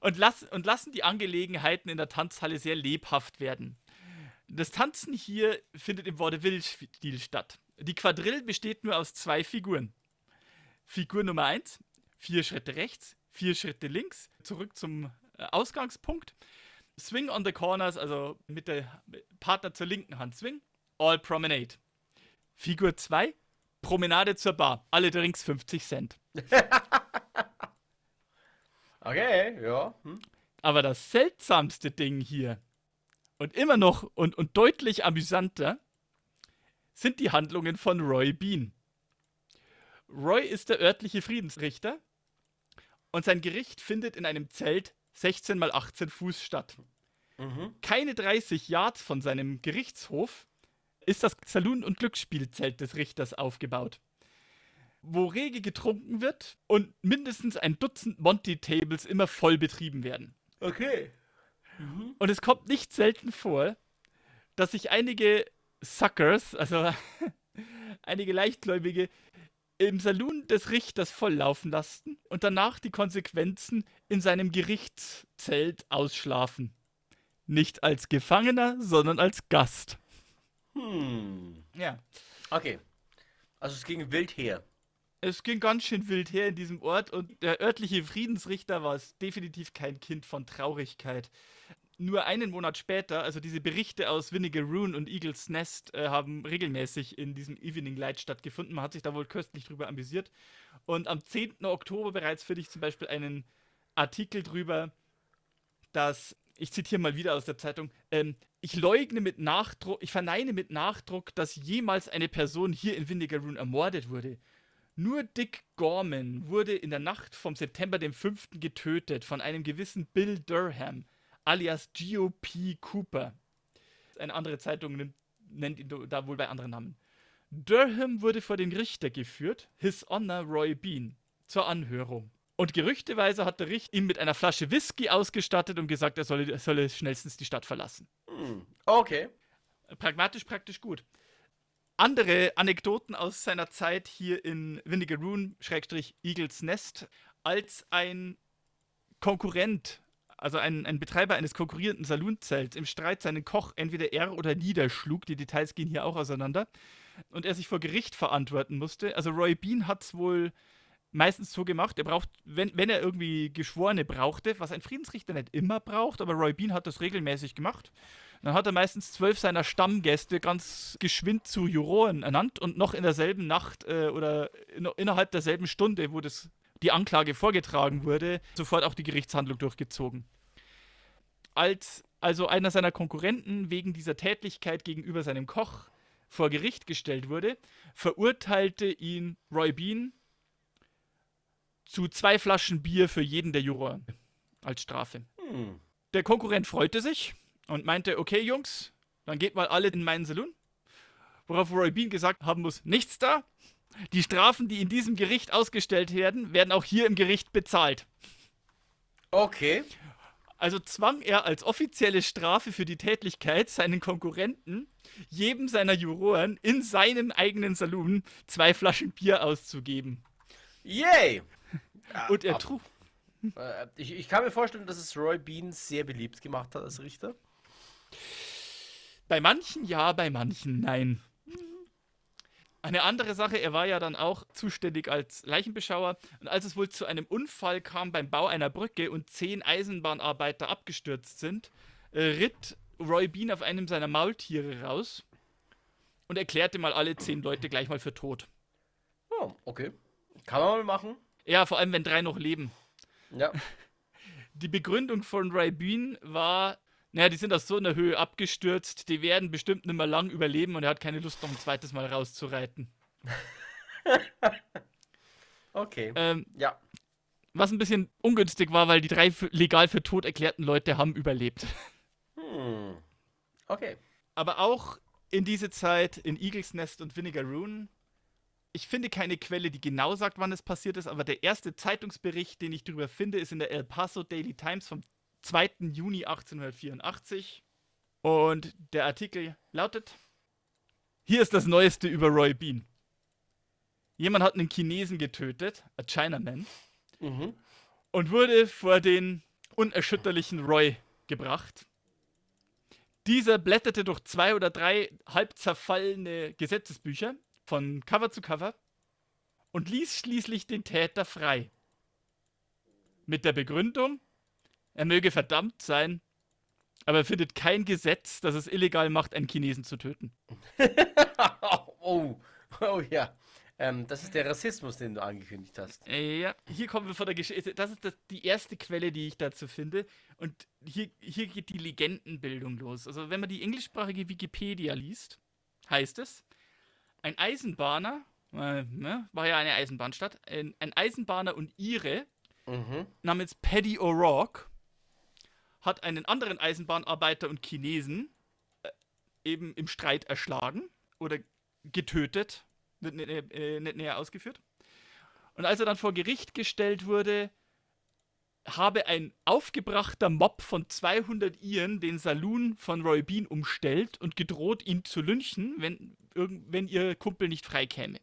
und, lass, und lassen die Angelegenheiten in der Tanzhalle sehr lebhaft werden. Das Tanzen hier findet im Vaudeville-Stil statt. Die Quadrille besteht nur aus zwei Figuren. Figur Nummer 1, vier Schritte rechts, vier Schritte links, zurück zum äh, Ausgangspunkt. Swing on the corners, also mit der Partner zur linken Hand Swing, all promenade. Figur 2, Promenade zur Bar, alle Drinks 50 Cent. okay, ja. Hm. Aber das seltsamste Ding hier und immer noch und, und deutlich amüsanter sind die Handlungen von Roy Bean. Roy ist der örtliche Friedensrichter und sein Gericht findet in einem Zelt 16 mal 18 Fuß statt. Mhm. Keine 30 Yards von seinem Gerichtshof ist das Saloon- und Glücksspielzelt des Richters aufgebaut, wo rege getrunken wird und mindestens ein Dutzend Monty-Tables immer voll betrieben werden. Okay. Mhm. Und es kommt nicht selten vor, dass sich einige Suckers, also einige Leichtgläubige, im Saloon des Richters volllaufen lassen und danach die Konsequenzen in seinem Gerichtszelt ausschlafen. Nicht als Gefangener, sondern als Gast. Hm. Ja. Okay. Also es ging wild her. Es ging ganz schön wild her in diesem Ort und der örtliche Friedensrichter war definitiv kein Kind von Traurigkeit nur einen Monat später, also diese Berichte aus Vinegar Rune und Eagles Nest äh, haben regelmäßig in diesem Evening Light stattgefunden. Man hat sich da wohl köstlich drüber amüsiert. Und am 10. Oktober bereits finde ich zum Beispiel einen Artikel drüber, dass, ich zitiere mal wieder aus der Zeitung, ähm, ich leugne mit Nachdruck, ich verneine mit Nachdruck, dass jemals eine Person hier in Rune ermordet wurde. Nur Dick Gorman wurde in der Nacht vom September dem 5. getötet von einem gewissen Bill Durham alias GOP Cooper. Eine andere Zeitung nimmt, nennt ihn da wohl bei anderen Namen. Durham wurde vor den Richter geführt, His Honor Roy Bean, zur Anhörung. Und gerüchteweise hat der Richter ihn mit einer Flasche Whisky ausgestattet und gesagt, er solle, er solle schnellstens die Stadt verlassen. Hm, okay. Pragmatisch, praktisch gut. Andere Anekdoten aus seiner Zeit hier in Windigaroon, Schrägstrich Eagles Nest, als ein Konkurrent also ein, ein Betreiber eines konkurrierenden Saloonzelts, im Streit seinen Koch entweder er oder niederschlug, die Details gehen hier auch auseinander, und er sich vor Gericht verantworten musste. Also Roy Bean hat es wohl meistens so gemacht, er braucht, wenn, wenn er irgendwie Geschworene brauchte, was ein Friedensrichter nicht immer braucht, aber Roy Bean hat das regelmäßig gemacht. Dann hat er meistens zwölf seiner Stammgäste ganz geschwind zu Juroren ernannt und noch in derselben Nacht äh, oder in, innerhalb derselben Stunde, wo das die Anklage vorgetragen wurde, sofort auch die Gerichtshandlung durchgezogen. Als also einer seiner Konkurrenten wegen dieser Tätlichkeit gegenüber seinem Koch vor Gericht gestellt wurde, verurteilte ihn Roy Bean zu zwei Flaschen Bier für jeden der Juror als Strafe. Hm. Der Konkurrent freute sich und meinte, okay Jungs, dann geht mal alle in meinen Saloon. Worauf Roy Bean gesagt haben muss, nichts da, die Strafen, die in diesem Gericht ausgestellt werden, werden auch hier im Gericht bezahlt. Okay. Also zwang er als offizielle Strafe für die Tätlichkeit seinen Konkurrenten, jedem seiner Juroren in seinem eigenen Saloon zwei Flaschen Bier auszugeben. Yay! Und er trug, Äh, ich, ich kann mir vorstellen, dass es Roy Bean sehr beliebt gemacht hat als Richter. Bei manchen ja, bei manchen nein. Eine andere Sache, er war ja dann auch zuständig als Leichenbeschauer. Und als es wohl zu einem Unfall kam beim Bau einer Brücke und zehn Eisenbahnarbeiter abgestürzt sind, äh, ritt Roy Bean auf einem seiner Maultiere raus und erklärte mal alle zehn Leute gleich mal für tot. Oh, okay. Kann man mal machen. Ja, vor allem, wenn drei noch leben. Ja. Die Begründung von Roy Bean war, naja, die sind aus so einer Höhe abgestürzt, die werden bestimmt nicht mehr lang überleben und er hat keine Lust, noch ein zweites Mal rauszureiten. okay. Ähm, ja. was ein bisschen ungünstig war, weil die drei legal für tot erklärten Leute haben überlebt. Hm. Okay. Aber auch in diese Zeit in Eagles Nest und Vinegar Rune, ich finde keine Quelle, die genau sagt, wann es passiert ist, aber der erste Zeitungsbericht, den ich darüber finde, ist in der El Paso Daily Times vom 2. Juni 1884. Und der Artikel lautet: Hier ist das Neueste über Roy Bean. Jemand hat einen Chinesen getötet, a Chinaman, Mhm. und wurde vor den unerschütterlichen Roy gebracht. Dieser blätterte durch zwei oder drei halb zerfallene Gesetzesbücher von Cover zu Cover und ließ schließlich den Täter frei. Mit der Begründung, er möge verdammt sein, aber er findet kein Gesetz, das es illegal macht, einen Chinesen zu töten. oh, oh ja. Ähm, das ist der Rassismus, den du angekündigt hast. Äh, Ja, hier kommen wir von der Geschichte. Das ist das, die erste Quelle, die ich dazu finde. Und hier, hier geht die Legendenbildung los. Also, wenn man die englischsprachige Wikipedia liest, heißt es, ein Eisenbahner, äh, ne, war ja eine Eisenbahnstadt, ein, ein Eisenbahner und Ire Mhm. namens Paddy O'Rourke hat einen anderen Eisenbahnarbeiter und Chinesen äh, eben im Streit erschlagen oder getötet, wird nicht, äh, nicht näher ausgeführt. Und als er dann vor Gericht gestellt wurde, habe ein aufgebrachter Mob von 200 Iren den Saloon von Roy Bean umstellt und gedroht, ihn zu lynchen, wenn, wenn ihr Kumpel nicht freikäme.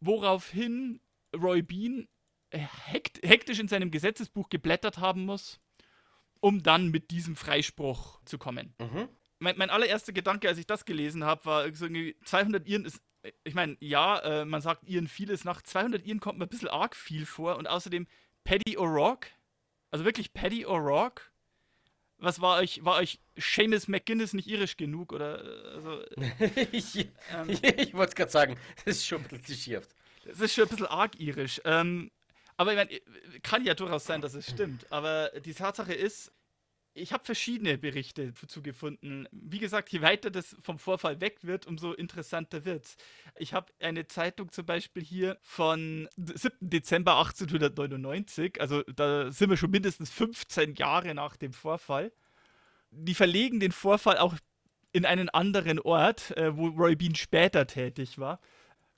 Woraufhin Roy Bean hekt, hektisch in seinem Gesetzesbuch geblättert haben muss, um dann mit diesem Freispruch zu kommen. Mhm. Mein, mein allererster Gedanke, als ich das gelesen habe, war so irgendwie 200 Iren ist, ich meine, ja, äh, man sagt Iren vieles nach, 200 Iren kommt mir ein bisschen arg viel vor und außerdem Paddy O'Rourke, also wirklich Paddy O'Rourke, was war euch, war euch Seamus McGuinness nicht irisch genug oder, äh, also, ich ähm, ich wollte es gerade sagen, das ist schon ein bisschen klischeehaft. Das ist schon ein bisschen arg irisch. Ähm, aber ich meine, kann ja durchaus sein, dass es stimmt. Aber die Tatsache ist, ich habe verschiedene Berichte dazu gefunden. Wie gesagt, je weiter das vom Vorfall weg wird, umso interessanter wird's. Ich habe eine Zeitung zum Beispiel hier von 7. Dezember 1899, also da sind wir schon mindestens 15 Jahre nach dem Vorfall. Die verlegen den Vorfall auch in einen anderen Ort, äh, wo Roy Bean später tätig war,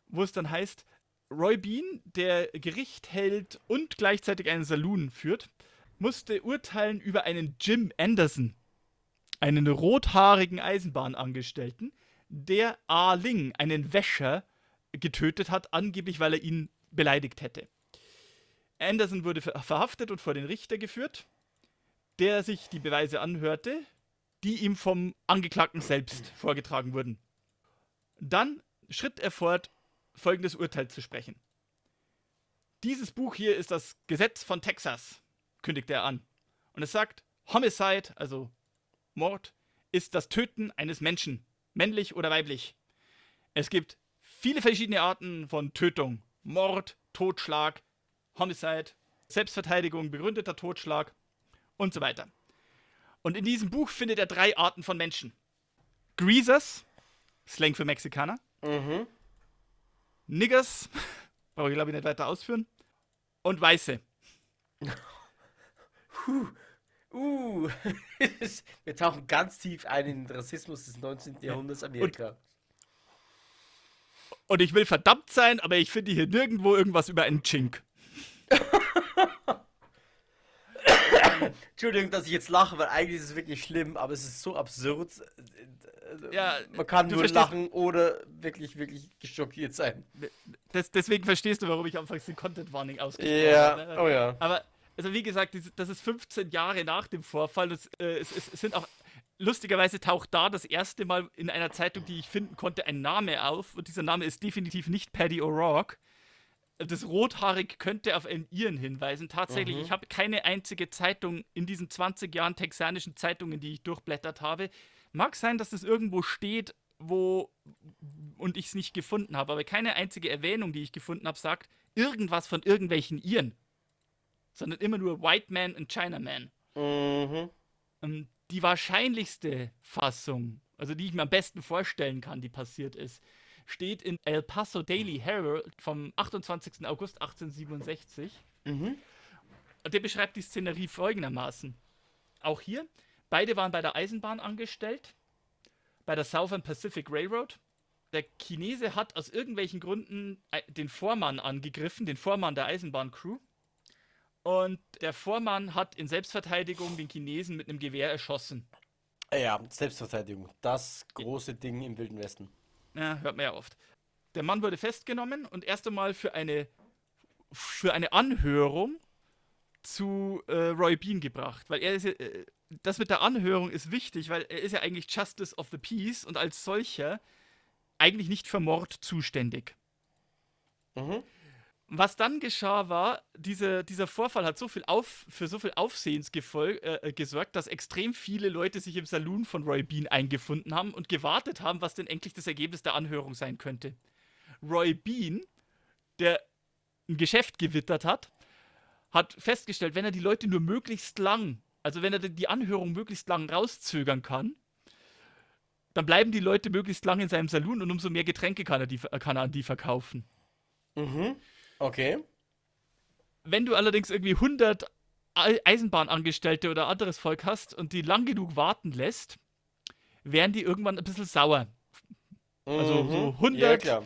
wo es dann heißt, Roy Bean, der Gericht hält und gleichzeitig einen Saloon führt, musste urteilen über einen Jim Anderson, einen rothaarigen Eisenbahnangestellten, der A. Ling, einen Wäscher, getötet hat, angeblich weil er ihn beleidigt hätte. Anderson wurde ver verhaftet und vor den Richter geführt, der sich die Beweise anhörte, die ihm vom Angeklagten selbst vorgetragen wurden. Dann schritt er fort, folgendes Urteil zu sprechen. Dieses Buch hier ist das Gesetz von Texas, kündigte er an. Und es sagt, Homicide, also Mord, ist das Töten eines Menschen, männlich oder weiblich. Es gibt viele verschiedene Arten von Tötung. Mord, Totschlag, Homicide, Selbstverteidigung, begründeter Totschlag und so weiter. Und in diesem Buch findet er drei Arten von Menschen. Greasers, Slang für Mexikaner. Mhm. Niggers, brauche ich glaube ich nicht weiter ausführen. Und Weiße. Uh, wir tauchen ganz tief ein in den Rassismus des 19. Jahrhunderts Amerika. Und ich will verdammt sein, aber ich finde hier nirgendwo irgendwas über einen Chink. Entschuldigung, dass ich jetzt lache, weil eigentlich ist es wirklich schlimm, aber es ist so absurd. Ja, Man kann nur lachen oder wirklich, wirklich geschockiert sein. Das, deswegen verstehst du, warum ich anfangs den Content Warning ausgesprochen Ja, habe. oh ja. Aber also wie gesagt, das ist 15 Jahre nach dem Vorfall. Das, äh, es, es, sind auch lustigerweise taucht da das erste Mal in einer Zeitung, die ich finden konnte, ein Name auf. Und dieser Name ist definitiv nicht Paddy O'Rourke. Das Rothaarig könnte auf einen Iren hinweisen. Tatsächlich, mhm. ich habe keine einzige Zeitung in diesen 20 Jahren texanischen Zeitungen, die ich durchblättert habe. Mag sein, dass es irgendwo steht, wo und ich es nicht gefunden habe, aber keine einzige Erwähnung, die ich gefunden habe, sagt irgendwas von irgendwelchen Iren. Sondern immer nur White Man und Chinaman. Mhm. Ähm, die wahrscheinlichste Fassung, also die ich mir am besten vorstellen kann, die passiert ist, steht in El Paso Daily Herald vom 28. August 1867. Mhm. Der beschreibt die Szenerie folgendermaßen. Auch hier, beide waren bei der Eisenbahn angestellt, bei der Southern Pacific Railroad. Der Chinese hat aus irgendwelchen Gründen äh, den Vormann angegriffen, den Vormann der Eisenbahncrew. Und der Vormann hat in Selbstverteidigung den Chinesen mit einem Gewehr erschossen. Ja, Selbstverteidigung. Das große Ding im Wilden Westen. Ja, hört man ja oft. Der Mann wurde festgenommen und erst einmal für eine, für eine Anhörung zu äh, Roy Bean gebracht. Weil er ist ja, äh, das mit der Anhörung ist wichtig, weil er ist ja eigentlich Justice of the Peace und als solcher eigentlich nicht für Mord zuständig. Mhm. Was dann geschah, war, diese, dieser Vorfall hat so viel auf, für so viel Aufsehens gefolg, äh, gesorgt, dass extrem viele Leute sich im Saloon von Roy Bean eingefunden haben und gewartet haben, was denn endlich das Ergebnis der Anhörung sein könnte. Roy Bean, der ein Geschäft gewittert hat, hat festgestellt, wenn er die Leute nur möglichst lang, also wenn er die Anhörung möglichst lang rauszögern kann, dann bleiben die Leute möglichst lang in seinem Saloon und umso mehr Getränke kann er, die, kann er an die verkaufen. Mhm. Okay. Wenn du allerdings irgendwie 100 Eisenbahnangestellte oder anderes Volk hast und die lang genug warten lässt, werden die irgendwann ein bisschen sauer. Also mhm. so 100, ja,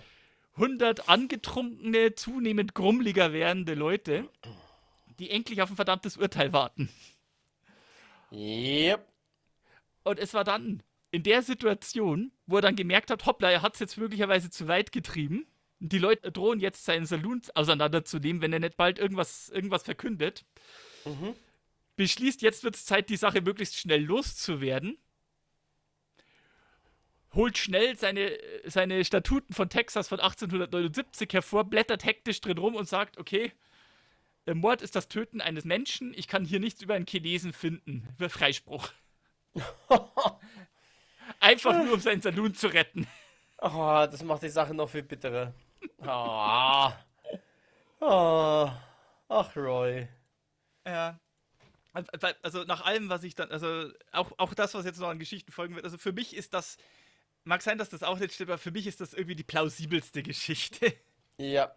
100 angetrunkene, zunehmend grummeliger werdende Leute, die endlich auf ein verdammtes Urteil warten. Yep. Und es war dann in der Situation, wo er dann gemerkt hat, hoppla, er hat es jetzt möglicherweise zu weit getrieben die Leute drohen jetzt seinen Saloon auseinanderzunehmen, wenn er nicht bald irgendwas, irgendwas verkündet. Mhm. Beschließt, jetzt wird es Zeit, die Sache möglichst schnell loszuwerden. Holt schnell seine, seine Statuten von Texas von 1879 hervor, blättert hektisch drin rum und sagt: Okay, Mord ist das Töten eines Menschen. Ich kann hier nichts über einen Chinesen finden. Freispruch. Einfach nur, um seinen Saloon zu retten. Oh, das macht die Sache noch viel bitterer. Oh. oh. Ach, Roy. Ja. Also nach allem, was ich dann, also auch, auch das, was jetzt noch an Geschichten folgen wird, also für mich ist das, mag sein, dass das auch nicht stimmt, aber für mich ist das irgendwie die plausibelste Geschichte. Ja.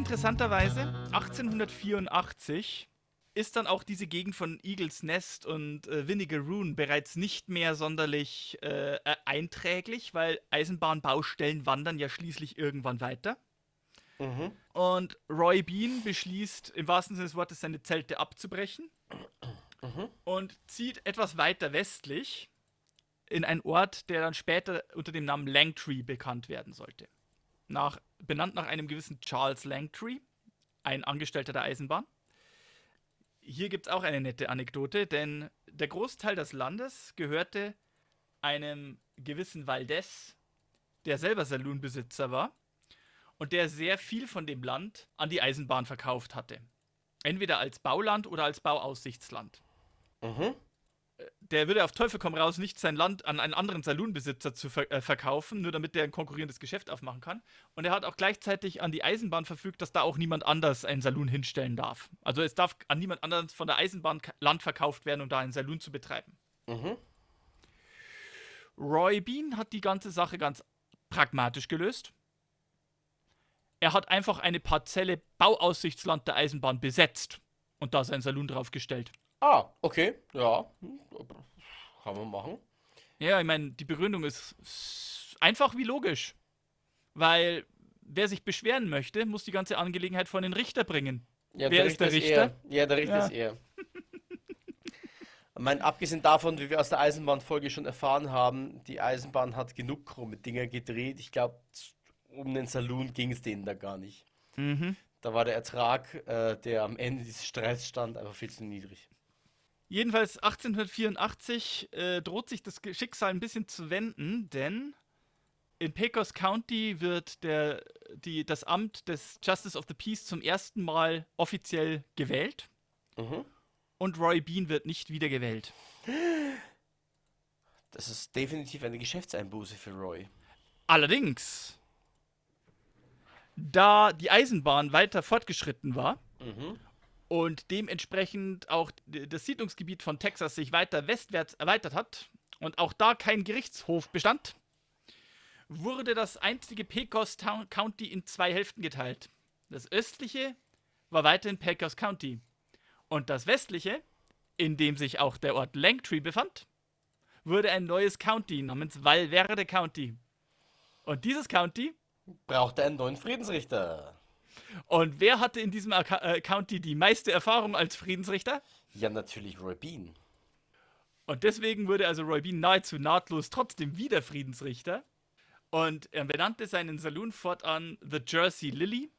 Interessanterweise, 1884 ist dann auch diese Gegend von Eagles Nest und äh, Winnigaroon bereits nicht mehr sonderlich äh, äh, einträglich, weil Eisenbahnbaustellen wandern ja schließlich irgendwann weiter. Mhm. Und Roy Bean beschließt im wahrsten Sinne des Wortes seine Zelte abzubrechen mhm. und zieht etwas weiter westlich in einen Ort, der dann später unter dem Namen Langtree bekannt werden sollte nach, benannt nach einem gewissen Charles Langtree, ein Angestellter der Eisenbahn. Hier gibt es auch eine nette Anekdote, denn der Großteil des Landes gehörte einem gewissen Valdez, der selber Saloonbesitzer war und der sehr viel von dem Land an die Eisenbahn verkauft hatte. Entweder als Bauland oder als Bauaussichtsland. Mhm der würde auf Teufel komm raus, nicht sein Land an einen anderen Saloonbesitzer zu ver äh, verkaufen, nur damit der ein konkurrierendes Geschäft aufmachen kann. Und er hat auch gleichzeitig an die Eisenbahn verfügt, dass da auch niemand anders einen Saloon hinstellen darf. Also es darf an niemand anderen von der Eisenbahn Land verkauft werden, um da einen Saloon zu betreiben. Mhm. Roy Bean hat die ganze Sache ganz pragmatisch gelöst. Er hat einfach eine Parzelle Bauaussichtsland der Eisenbahn besetzt und da sein Saloon draufgestellt. Ah, okay, ja. Kann man machen. Ja, ich meine, die Begründung ist einfach wie logisch. Weil wer sich beschweren möchte, muss die ganze Angelegenheit vor den Richter bringen. Ja, wer der ist der Richter? Ist ja, der Richter ja. ist er. Ich meine, abgesehen davon, wie wir aus der Eisenbahnfolge schon erfahren haben, die Eisenbahn hat genug krumme Dinger gedreht. Ich glaube, um den Saloon ging es denen da gar nicht. Mhm. Da war der Ertrag, äh, der am Ende dieses Streits stand, einfach viel zu niedrig. Jedenfalls 1884 äh, droht sich das Schicksal ein bisschen zu wenden, denn in Pecos County wird der, die, das Amt des Justice of the Peace zum ersten Mal offiziell gewählt. Mhm. Und Roy Bean wird nicht wiedergewählt. Das ist definitiv eine Geschäftseinbuße für Roy. Allerdings, da die Eisenbahn weiter fortgeschritten war Mhm. Und dementsprechend auch das Siedlungsgebiet von Texas sich weiter westwärts erweitert hat und auch da kein Gerichtshof bestand, wurde das einstige Pecos County in zwei Hälften geteilt. Das östliche war weiterhin Pecos County und das westliche, in dem sich auch der Ort Langtree befand, wurde ein neues County namens Valverde County. Und dieses County Braucht er einen neuen Friedensrichter? Und wer hatte in diesem Ac äh, County die meiste Erfahrung als Friedensrichter? Ja, natürlich Roy Bean. Und deswegen wurde also Roy Bean nahezu nahtlos trotzdem wieder Friedensrichter. Und er benannte seinen Saloon fortan The Jersey Lily,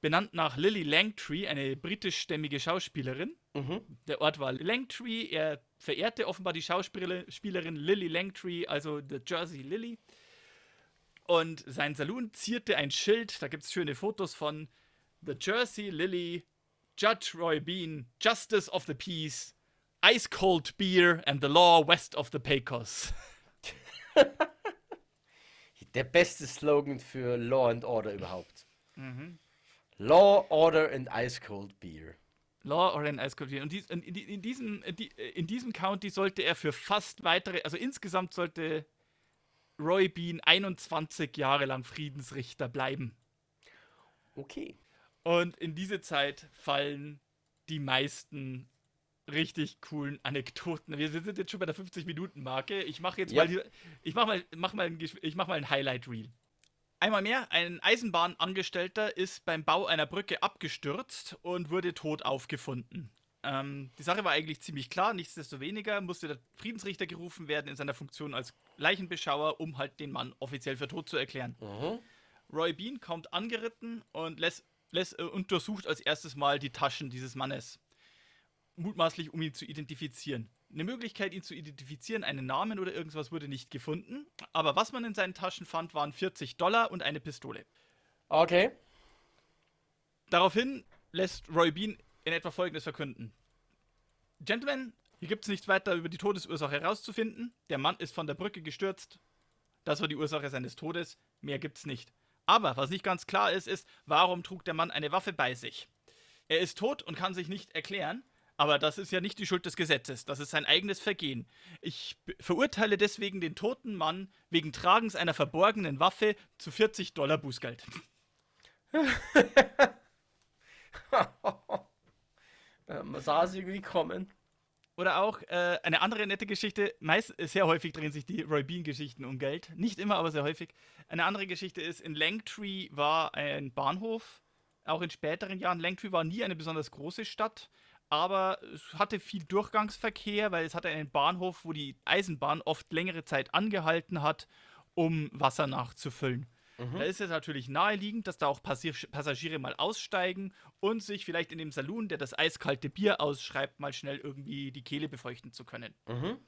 benannt nach Lily Langtree, eine britischstämmige Schauspielerin. Mhm. Der Ort war Langtree. Er verehrte offenbar die Schauspielerin Lily Langtree, also The Jersey Lily. Und sein Saloon zierte ein Schild, da gibt es schöne Fotos von The Jersey Lily, Judge Roy Bean, Justice of the Peace, Ice Cold Beer and the Law West of the Pecos. Der beste Slogan für Law and Order überhaupt. Mhm. Law, Order and Ice Cold Beer. Law or an Ice Cold Beer. Und in, in, in, diesem, in, die- in diesem County sollte er für fast weitere, also insgesamt sollte Roy Bean 21 Jahre lang Friedensrichter bleiben. Okay. Und in diese Zeit fallen die meisten richtig coolen Anekdoten. Wir sind jetzt schon bei der 50-Minuten-Marke. Ich mache jetzt Ja. mal, ich mache mal, mach mal, ein, ich mach mal ein Highlight-Reel. Einmal mehr, ein Eisenbahnangestellter ist beim Bau einer Brücke abgestürzt und wurde tot aufgefunden. Ähm, die Sache war eigentlich ziemlich klar, nichtsdestoweniger musste der Friedensrichter gerufen werden in seiner Funktion als Leichenbeschauer, um halt den Mann offiziell für tot zu erklären. Mhm. Roy Bean kommt angeritten und lässt, lässt, äh, untersucht als erstes mal die Taschen dieses Mannes. Mutmaßlich, um ihn zu identifizieren. Eine Möglichkeit, ihn zu identifizieren, einen Namen oder irgendwas wurde nicht gefunden. Aber was man in seinen Taschen fand, waren 40 Dollar und eine Pistole. Okay. Daraufhin lässt Roy Bean in etwa Folgendes verkünden. Gentlemen, hier gibt es nichts weiter über die Todesursache herauszufinden. Der Mann ist von der Brücke gestürzt. Das war die Ursache seines Todes. Mehr gibt's nicht. Aber was nicht ganz klar ist, ist, warum trug der Mann eine Waffe bei sich? Er ist tot und kann sich nicht erklären. Aber das ist ja nicht die Schuld des Gesetzes. Das ist sein eigenes Vergehen. Ich verurteile deswegen den toten Mann wegen Tragens einer verborgenen Waffe zu 40 Dollar Bußgeld. Äh, Man sah es irgendwie kommen. Oder auch äh, eine andere nette Geschichte, meist, sehr häufig drehen sich die Roy Bean-Geschichten um Geld. Nicht immer, aber sehr häufig. Eine andere Geschichte ist, in Langtree war ein Bahnhof, auch in späteren Jahren. Langtree war nie eine besonders große Stadt, aber es hatte viel Durchgangsverkehr, weil es hatte einen Bahnhof, wo die Eisenbahn oft längere Zeit angehalten hat, um Wasser nachzufüllen. Da ist es natürlich naheliegend, dass da auch Passagiere mal aussteigen und sich vielleicht in dem Saloon, der das eiskalte Bier ausschreibt, mal schnell irgendwie die Kehle befeuchten zu können. Mhm.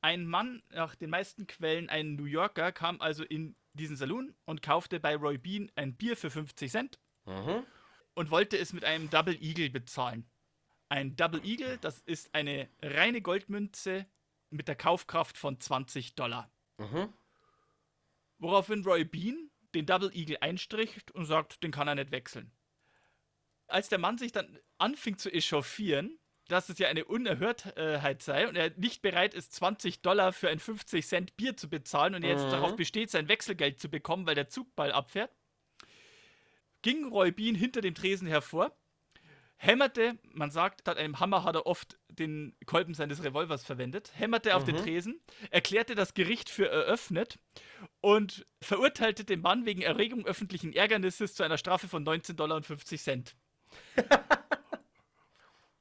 Ein Mann, nach den meisten Quellen ein New Yorker, kam also in diesen Saloon und kaufte bei Roy Bean ein Bier für 50 Cent Mhm. und wollte es mit einem Double Eagle bezahlen. Ein Double Eagle, das ist eine reine Goldmünze mit der Kaufkraft von 20 Dollar. Mhm. Woraufhin Roy Bean den Double Eagle einstricht und sagt, den kann er nicht wechseln. Als der Mann sich dann anfing zu echauffieren, dass es ja eine Unerhörtheit sei und er nicht bereit ist, 20 Dollar für ein 50 Cent Bier zu bezahlen und er jetzt Mhm. darauf besteht, sein Wechselgeld zu bekommen, weil der Zugball abfährt, ging Roy Bean hinter dem Tresen hervor, hämmerte, man sagt, statt einem Hammer hat er oft den Kolben seines Revolvers verwendet, hämmerte auf den Mhm. Tresen, erklärte das Gericht für eröffnet und verurteilte den Mann wegen Erregung öffentlichen Ärgernisses zu einer Strafe von 19,50 Dollar.